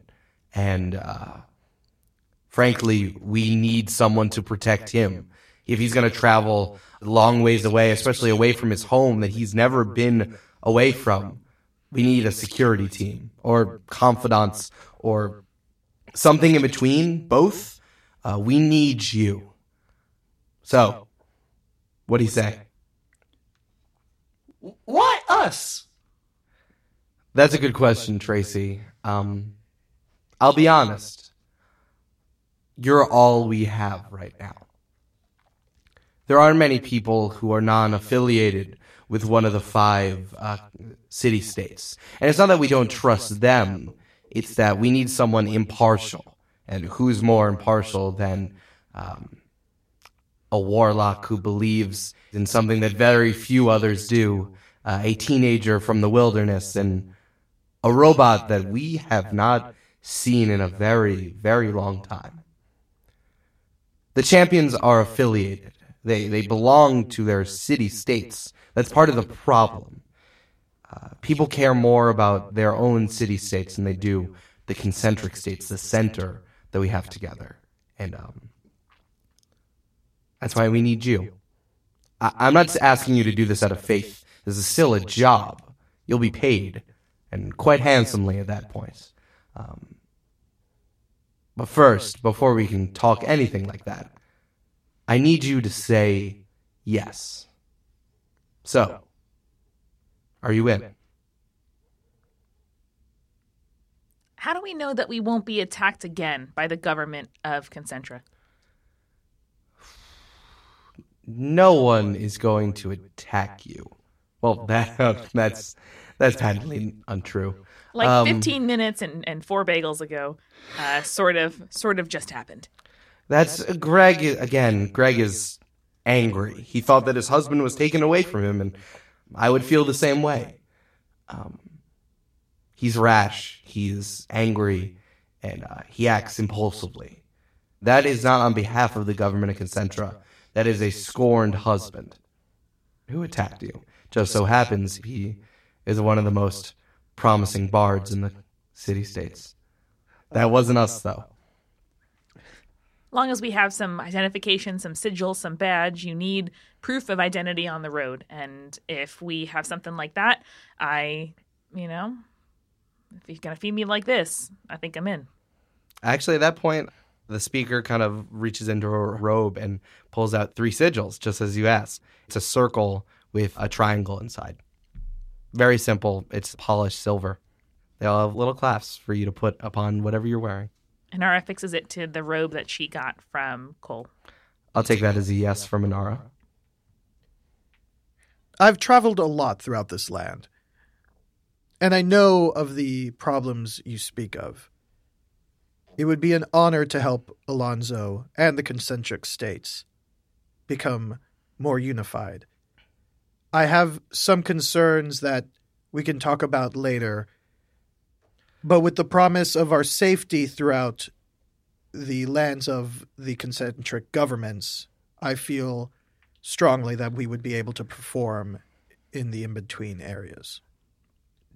and uh, frankly, we need someone to protect him. If he's going to travel long ways away, especially away from his home that he's never been away from, we need a security team or confidants or something in between, both. Uh, we need you. So, what do you say? Why us? That's a good question, Tracey. Um, I'll be honest. You're all we have right now. there aren't many people who are non-affiliated with one of the five uh, city states, and it's not that we don't trust them; it's that we need someone impartial. And who's more impartial than um, a warlock who believes in something that very few others do? Uh, a teenager from the wilderness and a robot that we have not seen in a very, very long time. The champions are affiliated. They, they belong to their city states. That's part of the problem. Uh, people care more about their own city states than they do the concentric states, the center that we have together. And um, that's why we need you. I, I'm not asking you to do this out of faith. This is still a job. You'll be paid, and quite handsomely at that point. Um, but first, before we can talk anything like that, I need you to say yes. So, are you in? How do we know that we won't be attacked again by the government of Concentra? No one is going to attack you. Well, that that's that's patently untrue. Like Um, 15 minutes and, and four bagels ago, uh, sort of sort of just happened. That's Greg again. Greg is angry. He thought that his husband was taken away from him, and I would feel the same way. Um, he's rash. He's angry, and uh, he acts impulsively. That is not on behalf of the government of Concentra. That is a scorned husband who attacked you. Just so happens he is one of the most promising bards in the city states. That wasn't us, though. long as we have some identification, some sigil, some badge, you need proof of identity on the road. And if we have something like that, I, you know, if you're going to feed me like this, I think I'm in. Actually, at that point, the speaker kind of reaches into her robe and pulls out three sigils, just as you asked. It's a circle with a triangle inside. Very simple. It's polished silver. They all have little clasps for you to put upon whatever you're wearing. And Inara fixes it to the robe that she got from Cole. I'll take that as a yes from Inara. I've traveled a lot throughout this land, and I know of the problems you speak of. It would be an honor to help Alonzo and the concentric states become more unified. I have some concerns that we can talk about later, but with the promise of our safety throughout the lands of the concentric governments, I feel strongly that we would be able to perform in the in between areas.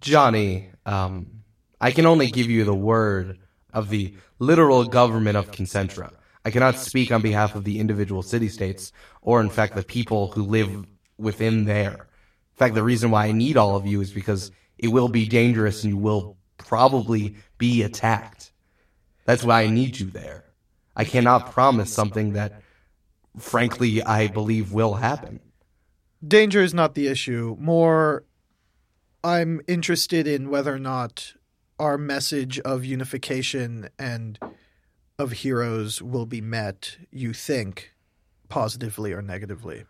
Johnny, um, I can only give you the word of the literal government of Concentra. I cannot speak on behalf of the individual city states or, in fact, the people who live within there. In fact, the reason why I need all of you is because it will be dangerous and you will probably be attacked. That's why I need you there. I cannot promise something that, frankly, I believe will happen. Danger is not the issue. More, I'm interested in whether or not our message of unification and of heroes will be met, you think, positively or negatively.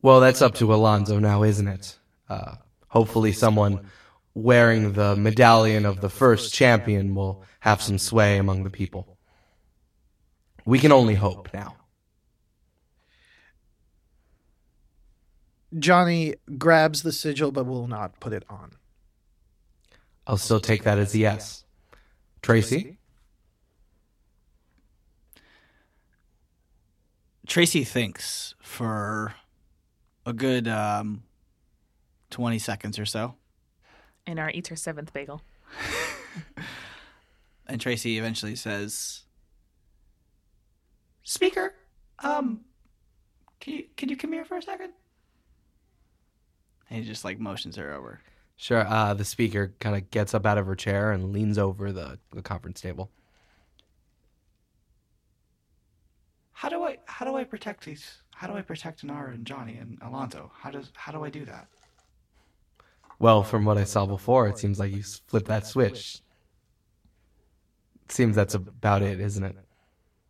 Well, that's up to Alonzo now, isn't it? Uh, hopefully, someone wearing the medallion of the first champion will have some sway among the people. We can only hope now. Johnny grabs the sigil but will not put it on. I'll still take that as a yes. Tracey? Tracey thinks for a good um, 20 seconds or so. Inara eats her seventh bagel. And Tracey eventually says, Speaker, um, can you, can you come here for a second? And he just like motions her over. Sure. Uh, the speaker kind of gets up out of her chair and leans over the, the conference table. How do I how do I protect these? How do I protect Inara and Johnny and Alonzo? How does how do I do that? Well, from what I saw before, it seems like you flipped that switch. Seems that's about it, isn't it?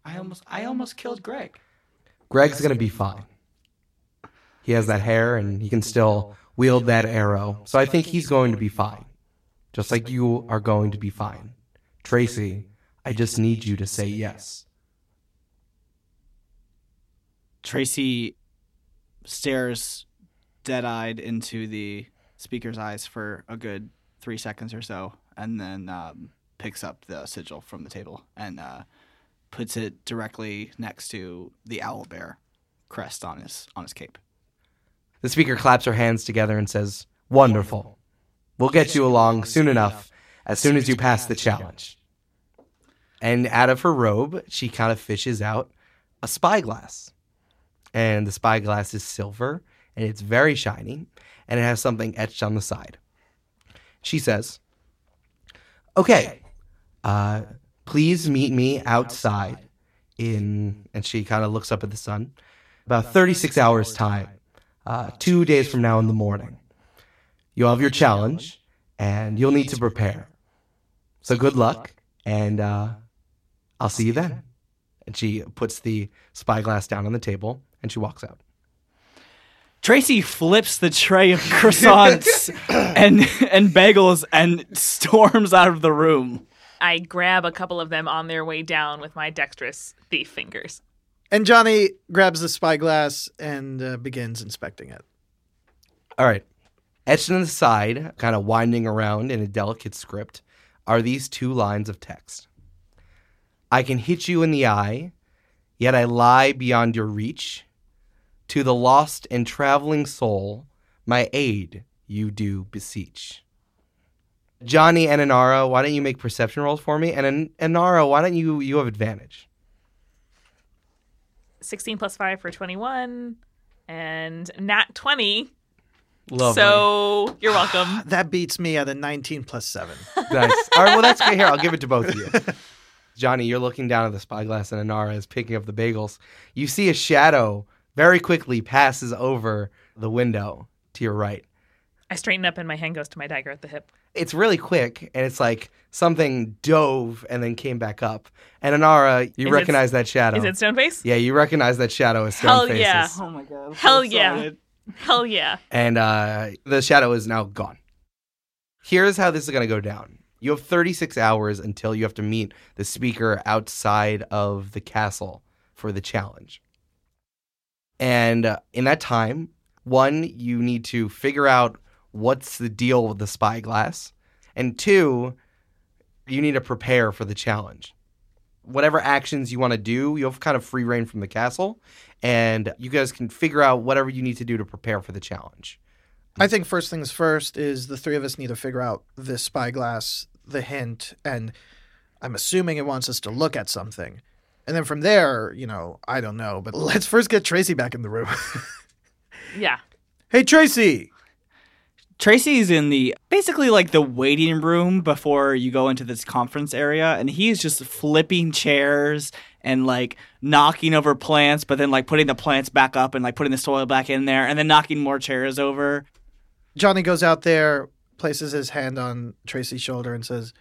I almost I almost killed Greg. Greg's gonna be fine. He has that hair and he can still wield that arrow. So I think he's going to be fine. Just like you are going to be fine. Tracey, I just need you to say yes. Tracey stares dead eyed into the speaker's eyes for a good three seconds or so, and then um, picks up the sigil from the table and uh, puts it directly next to the owl bear crest on his on his cape. The speaker claps her hands together and says, Wonderful. We'll get you along soon enough, as soon as you pass the challenge. And out of her robe, she kind of fishes out a spyglass. And the spyglass is silver, and it's very shiny, and it has something etched on the side. She says, Okay, uh, please meet me outside in, and she kind of looks up at the sun, about 36 hours' time, uh, two days from now in the morning. You'll have your challenge, and you'll need to prepare. So good luck, and uh, I'll see you then. And she puts the spyglass down on the table, and she walks out. Tracey flips the tray of croissants and and bagels and storms out of the room. I grab a couple of them on their way down with my dexterous thief fingers. And Johnny grabs the spyglass and uh, begins inspecting it. All right. Etched on the side, kind of winding around in a delicate script, are these two lines of text I can hit you in the eye, yet I lie beyond your reach. To the lost and traveling soul, my aid you do beseech. Johnny and Inara, why don't you make perception rolls for me? And An- Inara, why don't you you have advantage? 16 plus 5 for 21 and nat 20. Lovely. So you're welcome. That beats me at a 19 plus 7. Nice. All right, well, that's good. Here, I'll give it to both of you. Johnny, you're looking down at the spyglass, and Inara is picking up the bagels. You see a shadow very quickly passes over the window to your right. I straighten up and my hand goes to my dagger at the hip. It's really quick, and it's like something dove and then came back up. And Inara, you Is it- recognize that shadow. Is it Stoneface? yeah, you recognize that shadow as Stoneface. Hell Stoneface's. yeah. Oh my god. Hell yeah. Hell yeah. and uh, the shadow is now gone. Here's how this is going to go down. You have 36 hours until you have to meet the speaker outside of the castle for the challenge. And uh, in that time, one, you need to figure out what's the deal with the spyglass, and two, you need to prepare for the challenge. Whatever actions you want to do, you have kind of free rein from the castle, and you guys can figure out whatever you need to do to prepare for the challenge. I think first things first is the three of us need to figure out this spyglass, the hint, and I'm assuming it wants us to look at something. And then from there, you know, I don't know, but let's first get Tracey back in the room. Yeah. hey, Tracey! Tracey's in the basically like the waiting room before you go into this conference area, and he's just flipping chairs and like knocking over plants, but then like putting the plants back up and like putting the soil back in there, and then knocking more chairs over. Johnny goes out there, places his hand on Tracey's shoulder, and says,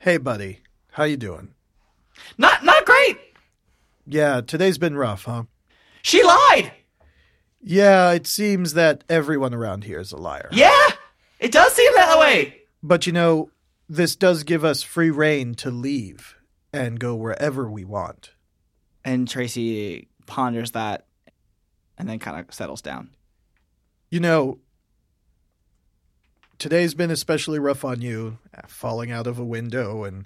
"Hey, buddy, how you doing? Not not great. Yeah, today's been rough, huh? She lied. Yeah, it seems that everyone around here is a liar. Yeah, it does seem that way. But you know, this does give us free rein to leave and go wherever we want. And Tracey ponders that, and then kind of settles down. You know, today's been especially rough on you, falling out of a window and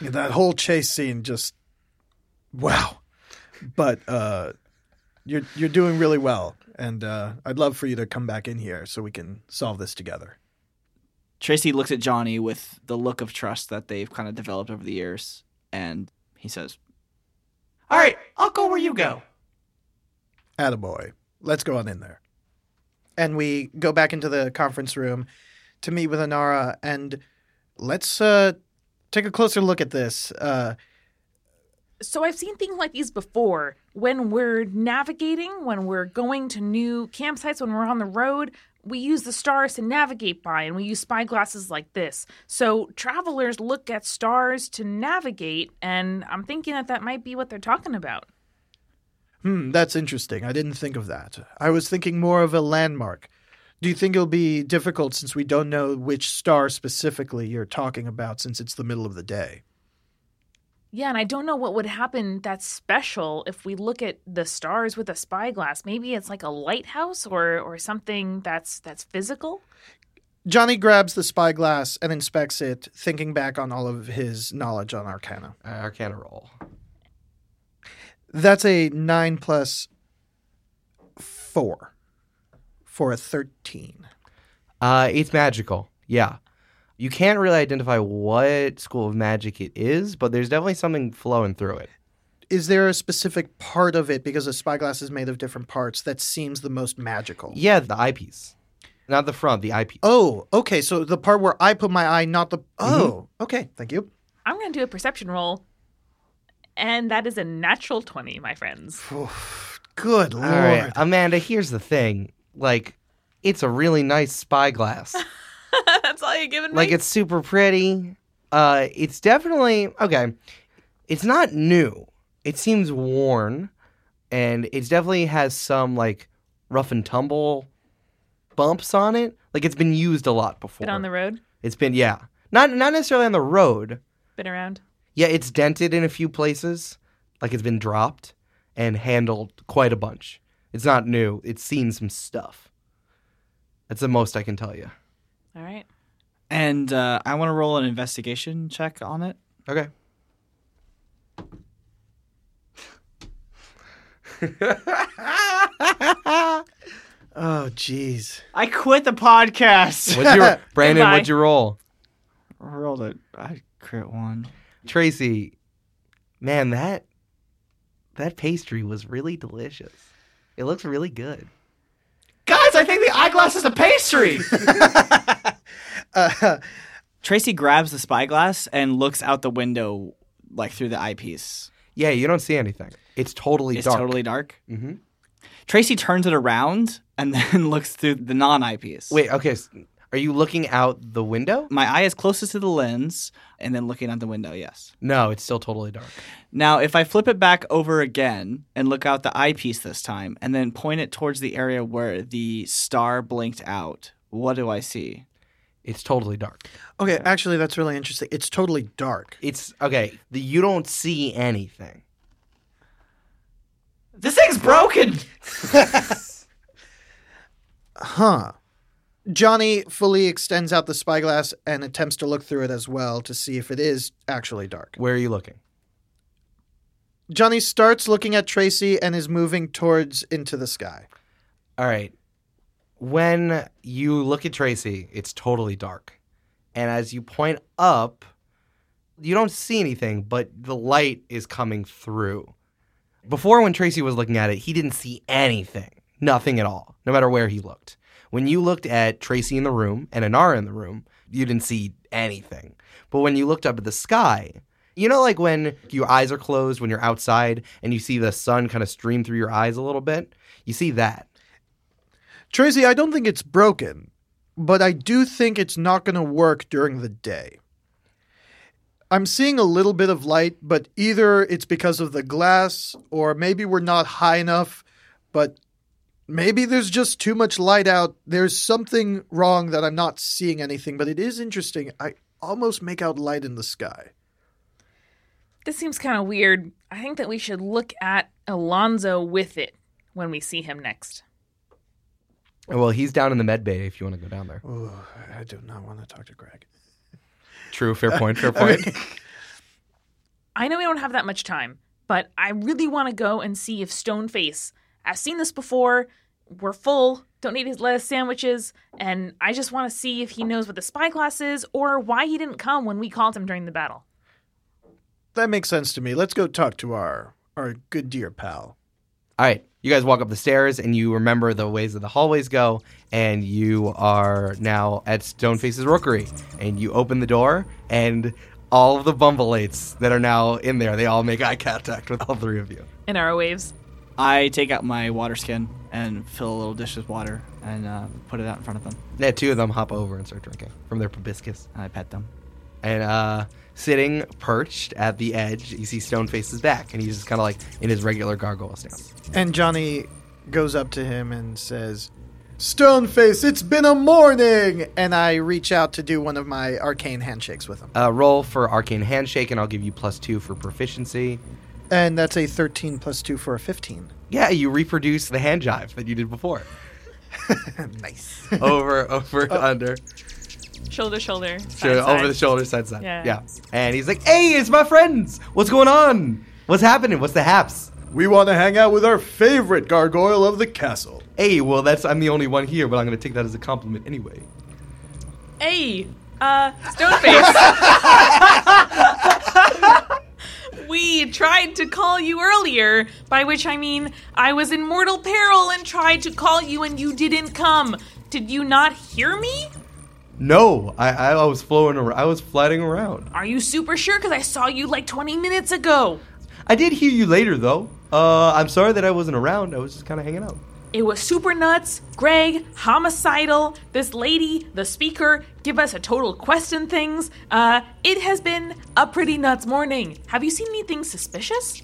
that whole chase scene just wow. But uh you're you're doing really well and uh I'd love for you to come back in here so we can solve this together. Tracey looks at Johnny with the look of trust that they've kind of developed over the years, and he says, All right, I'll go where you go. Attaboy. Let's go on in there. And we go back into the conference room to meet with Inara and let's uh take a closer look at this. Uh So I've seen things like these before. When we're navigating, when we're going to new campsites, when we're on the road, we use the stars to navigate by and we use spyglasses like this. So travelers look at stars to navigate, and I'm thinking that that might be what they're talking about. Hmm, that's interesting. I didn't think of that. I was thinking more of a landmark. Do you think it'll be difficult since we don't know which star specifically you're talking about since it's the middle of the day? Yeah, and I don't know what would happen that's special if we look at the stars with a spyglass. Maybe it's like a lighthouse or or something that's that's physical. Johnny grabs the spyglass and inspects it, thinking back on all of his knowledge on Arcana. Uh, Arcana roll. That's a 9 plus 4 for a 13. Uh, it's magical. Yeah. You can't really identify what school of magic it is, but there's definitely something flowing through it. Is there a specific part of it, because a spyglass is made of different parts, that seems the most magical? Yeah, the eyepiece. Not the front, the eyepiece. Oh, okay. So the part where I put my eye, not the. Oh, okay. Thank you. I'm going to do a perception roll. And that is a natural 20, my friends. Good lord. right, Amanda, here's the thing. Like, it's a really nice spyglass. that's all you're giving me? like, it's super pretty. Uh, it's definitely, okay, it's not new. It seems worn, and it definitely has some, like, rough and tumble bumps on it. Like, it's been used a lot before. Been on the road? It's been, yeah. Not, not necessarily on the road. Been around? Yeah, it's dented in a few places, like it's been dropped and handled quite a bunch. It's not new. It's seen some stuff. That's the most I can tell you. All right. And uh, I want to roll an investigation check on it. Okay. Oh, jeez. I quit the podcast. What'd you, Brandon? Goodbye. What'd you roll? rolled it. I crit one. Tracey, man, that that pastry was really delicious. It looks really good. Guys, I think the eyeglass is a pastry. Uh, Tracey grabs the spyglass and looks out the window, like through the eyepiece. Yeah, you don't see anything. It's totally It's dark. totally dark. hmm Tracey turns it around and then looks through the non-eyepiece. Wait, okay. s- Are you looking out the window? My eye is closest to the lens, and then looking out the window. Yes. No, it's still totally dark. Now, if I flip it back over again and look out the eyepiece this time, and then point it towards the area where the star blinked out, what do I see? It's totally dark. okay, actually, that's really interesting. It's totally dark. It's okay. The, you don't see anything. this thing's broken. Huh. Johnny fully extends out the spyglass and attempts to look through it as well to see if it is actually dark. Where are you looking? Johnny starts looking at Tracey and is moving towards into the sky. All right. When you look at Tracey, it's totally dark. And as you point up, you don't see anything, but the light is coming through. Before, when Tracey was looking at it, he didn't see anything. Nothing at all, no matter where he looked. When you looked at Tracey in the room and Inara in the room, you didn't see anything. But when you looked up at the sky, you know, like when your eyes are closed when you're outside and you see the sun kind of stream through your eyes a little bit? You see that. Tracey, I don't think it's broken, but I do think it's not going to work during the day. I'm seeing a little bit of light, but either it's because of the glass or maybe we're not high enough, but maybe there's just too much light out. There's something wrong that I'm not seeing anything, but it is interesting. I almost make out light in the sky. This seems kind of weird. I think that we should look at Alonzo with it when we see him next. Well, he's down in the med bay if you want to go down there. Oh, I do not want to talk to Greg. True, fair point, fair point. I know we don't have that much time, but I really want to go and see if Stoneface. I've seen this before. We're full. Don't need his lettuce sandwiches, and I just want to see if he knows what the spyglass is or why he didn't come when we called him during the battle. That makes sense to me. Let's go talk to our our good dear pal. All right, you guys walk up the stairs and you remember the ways that the hallways go, and you are now at Stoneface's Rookery. And you open the door, and all of the Bumbleites that are now in there, they all make eye contact with all three of you. Inara waves. I take out my water skin and fill a little dish with water and uh, put it out in front of them. Yeah, two of them hop over and start drinking from their proboscis. And I pet them. And uh, sitting perched at the edge, you see Stoneface's back, and he's just kind of like in his regular gargoyle stance. And Johnny goes up to him and says, Stoneface, it's been a morning! And I reach out to do one of my arcane handshakes with him. Uh, roll for arcane handshake, and I'll give you plus two for proficiency. And that's a 13 plus 2 for a 15. Yeah, you reproduce the hand jive that you did before. nice. over, over, under, Shoulder, shoulder. side, Sure, over the shoulder, side side. Yeah. yeah. And he's like, "Hey, it's my friends. What's going on? What's happening? What's the haps?" We want to hang out with our favorite gargoyle of the castle. Hey, well, that's I'm the only one here, but I'm gonna take that as a compliment anyway. Hey, uh, Stoneface. we tried to call you earlier, by which I mean I was in mortal peril and tried to call you and you didn't come. Did you not hear me? No, I I, I was flowing around. I was flying around. Are you super sure? Because I saw you like 20 minutes ago. I did hear you later, though. Uh, I'm sorry that I wasn't around. I was just kind of hanging out. It was super nuts. Greg, homicidal. This lady, the speaker, give us a total quest and things. Uh, it has been a pretty nuts morning. Have you seen anything suspicious?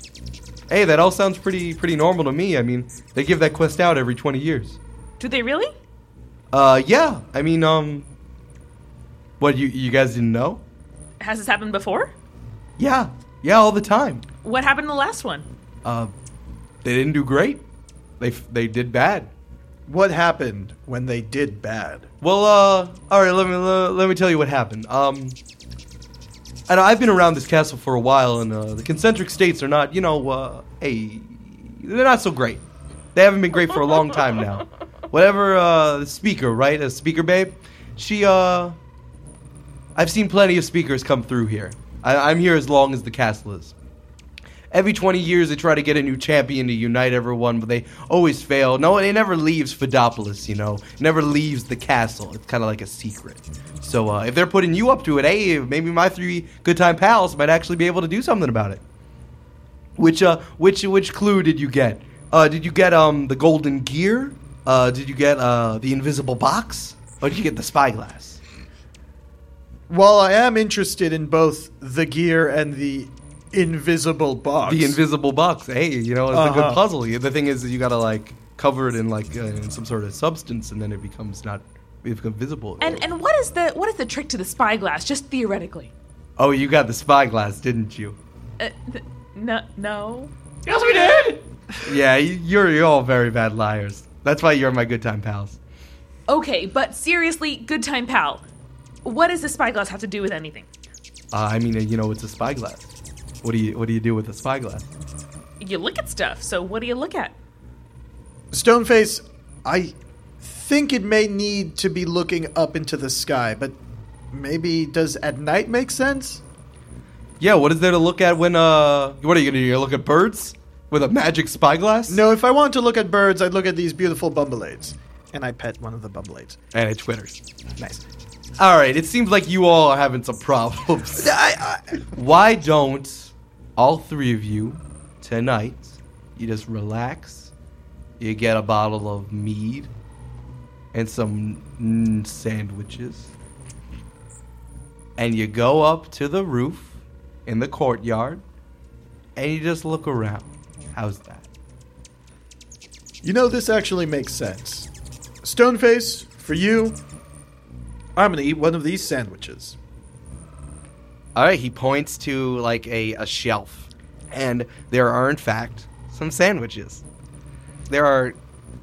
Hey, that all sounds pretty pretty normal to me. I mean, they give that quest out every 20 years. Do they really? Uh, yeah. I mean, um, what you you guys didn't know? Has this happened before? Yeah, yeah, all the time. What happened in the last one? Uh, they didn't do great. They they did bad. What happened when they did bad? Well, uh, all right. Let me let, me tell you what happened. Um, and I've been around this castle for a while, and uh, the concentric states are not, you know, uh, hey, they're not so great. They haven't been great for a long time now. Whatever uh, the speaker, right? A speaker babe. She uh, I've seen plenty of speakers come through here. I, I'm here as long as the castle is. Every 20 years, they try to get a new champion to unite everyone, but they always fail. No, it never leaves Fidopolis, you know. It never leaves the castle. It's kind of like a secret. So uh, if they're putting you up to it, hey, maybe my three good time pals might actually be able to do something about it. Which uh, which which clue did you get? Uh, did you get um the golden gear? Uh, did you get uh the invisible box? Or did you get the spyglass? While I am interested in both the gear and the invisible box, The invisible box. Hey, you know, it's a Uh-huh. good puzzle. The thing is, that you gotta like cover it in like uh, in some sort of substance, and then it becomes not it becomes visible. And and what is the what is the trick to the spyglass? Just theoretically. oh, you got the spyglass, didn't you? Uh, th- no, no. Yes, we did. Yeah, you- you're you're all very bad liars. That's why you're my good time pals. Okay, but seriously, good time, pal. What does the spyglass have to do with anything? Uh, I mean, uh, you know, it's a spyglass. What do you what do you do with a spyglass? You look at stuff. So what do you look at? Stoneface, I think it may need to be looking up into the sky, but maybe does at night make sense? Yeah, what is there to look at when uh what are you gonna do? You look at birds with a magic spyglass? No, if I want to look at birds, I'd look at these beautiful bumbleades. And I pet one of the bumbleades. And it twitters. Nice. All right, it seems like you all are having some problems. Why don't all three of you tonight you just relax? You get a bottle of mead and some sandwiches, and you go up to the roof in the courtyard, and you just look around. How's that? You know, this actually makes sense. Stoneface, for you, I'm gonna eat one of these sandwiches. All right, he points to like a, a shelf, and there are in fact some sandwiches. There are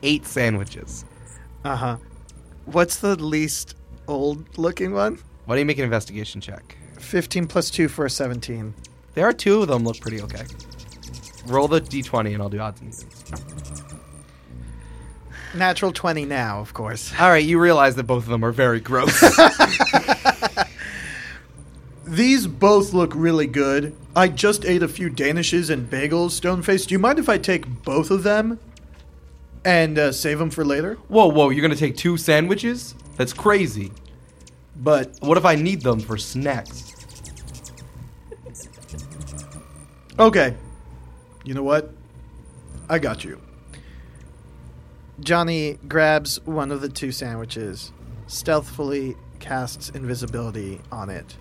eight sandwiches. Uh huh. What's the least old looking one? Why do you make an investigation check? 15 plus 2 for a 17. There are two of them look pretty okay. Roll the d20 and I'll do odds and evens. Natural 20 now, of course. All right, you realize that both of them are very gross. These both look really good. I just ate a few danishes and bagels, Stoneface. Do you mind if I take both of them and uh, save them for later? whoa, whoa, you're gonna take two sandwiches? That's crazy. But What if I need them for snacks? okay, you know what? I got you. Johnny grabs one of the two sandwiches, stealthily casts invisibility on it,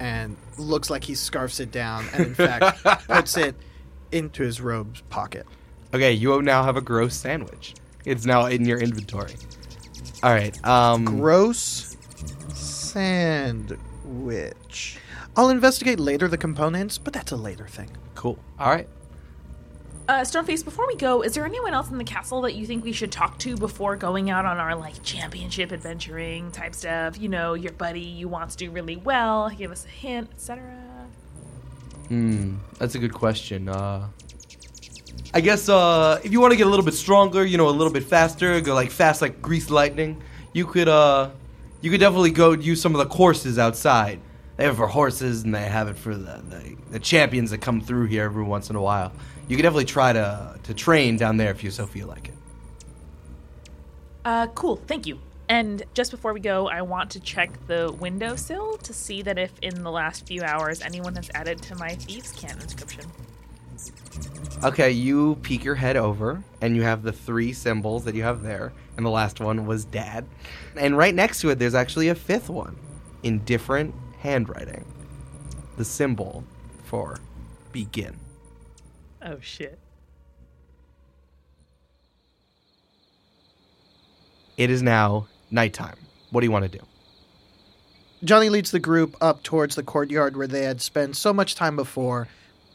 and looks like he scarfs it down and in fact puts it into his robe's pocket. Okay, you now have a gross sandwich. It's now in your inventory. All right. Um, Gross sandwich. I'll investigate later the components, but that's a later thing. cool. All right. Uh, Stoneface, before we go, is there anyone else in the castle that you think we should talk to before going out on our like championship adventuring type stuff? You know, your buddy you want to do really well, give us a hint, etc. Hmm, that's a good question. Uh, I guess uh, if you want to get a little bit stronger, you know, a little bit faster, go like fast like grease lightning, you could uh, you could definitely go use some of the courses outside. They have it for horses, and they have it for the, the, the champions that come through here every once in a while. You could definitely try to to train down there if you so feel like it. Uh, cool, thank you. And just before we go, I want to check the windowsill to see that if in the last few hours anyone has added to my thieves' cant inscription. Okay, you peek your head over, and you have the three symbols that you have there, and the last one was dad. And right next to it, there's actually a fifth one in different handwriting. The symbol for begin. Oh shit. It is now nighttime. What do you want to do? Johnny leads the group up towards the courtyard where they had spent so much time before,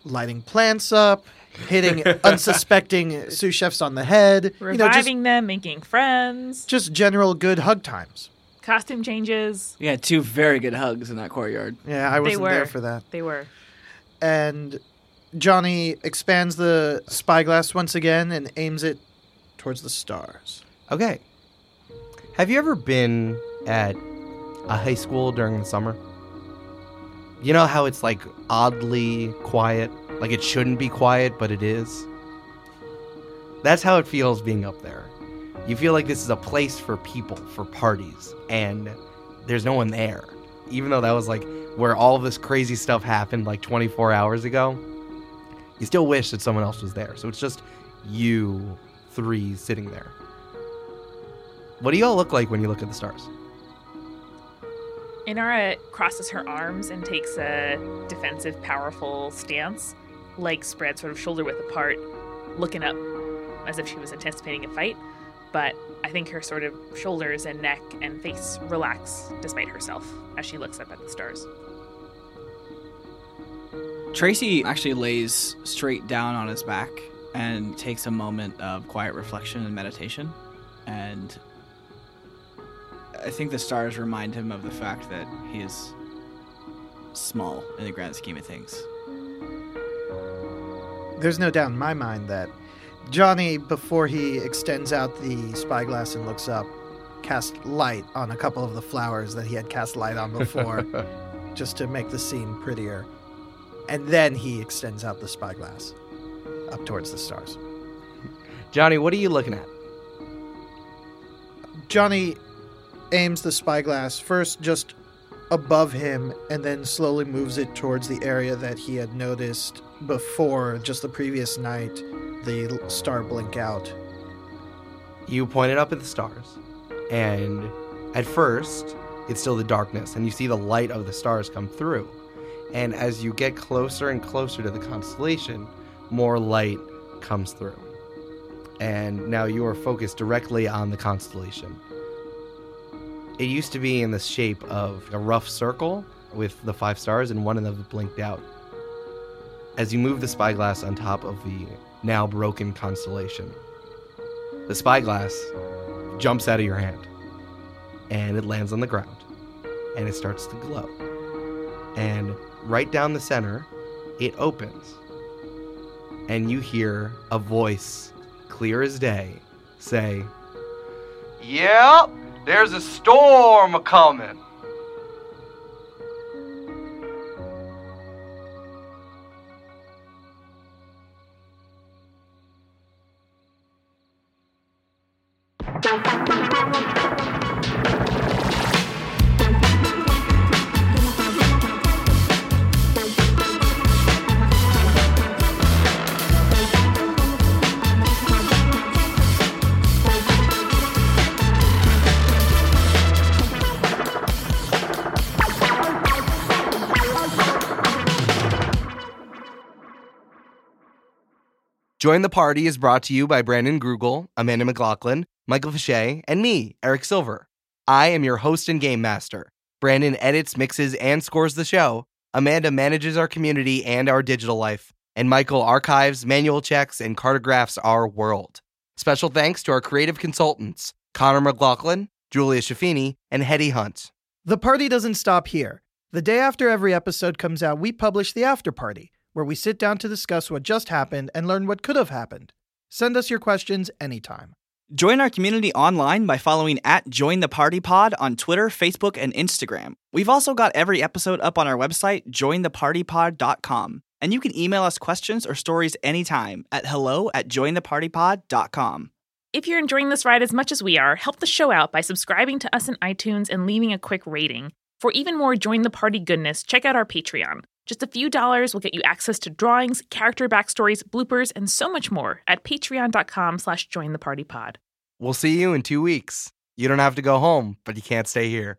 lighting plants up, hitting unsuspecting sous chefs on the head, you know, just, Reviving them, making friends, just general good hug times. costume changes. We had two very good hugs in that courtyard. Yeah, I wasn't there for that. They were. And Johnny expands the spyglass once again and aims it towards the stars. Okay. Have you ever been at a high school during the summer? You know how it's like oddly quiet? Like it shouldn't be quiet, but it is? That's how it feels being up there. You feel like this is a place for people, for parties, and there's no one there. Even though that was like where all this crazy stuff happened like 24 hours ago, you still wish that someone else was there. So it's just you three sitting there. What do y'all look like when you look at the stars? Inara crosses her arms and takes a defensive, powerful stance, legs spread sort of shoulder width apart, looking up as if she was anticipating a fight. But I think her sort of shoulders and neck and face relax despite herself as she looks up at the stars. Tracey actually lays straight down on his back and takes a moment of quiet reflection and meditation. And I think the stars remind him of the fact that he is small in the grand scheme of things. There's no doubt in my mind that Johnny, before he extends out the spyglass and looks up, cast light on a couple of the flowers that he had cast light on before, just to make the scene prettier. And then he extends out the spyglass up towards the stars. Johnny, what are you looking at? Johnny aims the spyglass first just above him and then slowly moves it towards the area that he had noticed before just the previous night the star blink out. You pointed up at the stars, and at first, it's still the darkness, and you see the light of the stars come through. And as you get closer and closer to the constellation, more light comes through. And now you are focused directly on the constellation. It used to be in the shape of a rough circle with the five stars, and one of them blinked out. As you move the spyglass on top of the now broken constellation, the spyglass jumps out of your hand and it lands on the ground and it starts to glow. And right down the center, it opens. And you hear a voice, clear as day, say, Yep, there's a storm coming. Join the Party is brought to you by Brandon Grugle, Amanda McLoughlin, Michael Fische, and me, Eric Silver. I am your host and game master. Brandon edits, mixes, and scores the show. Amanda manages our community and our digital life. And Michael archives, manual checks, and cartographs our world. Special thanks to our creative consultants, Connor McLoughlin, Julia Schifini, and Heddy Hunt. The party doesn't stop here. The day after every episode comes out, we publish the after party, where we sit down to discuss what just happened and learn what could have happened. Send us your questions anytime. Join our community online by following at Join the Party Pod on Twitter, Facebook, and Instagram. We've also got every episode up on our website, jointhepartypod.com. And you can email us questions or stories anytime at hello at jointhepartypod.com. If you're enjoying this ride as much as we are, help the show out by subscribing to us in iTunes and leaving a quick rating. For even more Join the Party goodness, check out our Patreon. Just a few dollars will get you access to drawings, character backstories, bloopers, and so much more at patreon.com slash jointhepartypod. We'll see you in two weeks. You don't have to go home, but you can't stay here.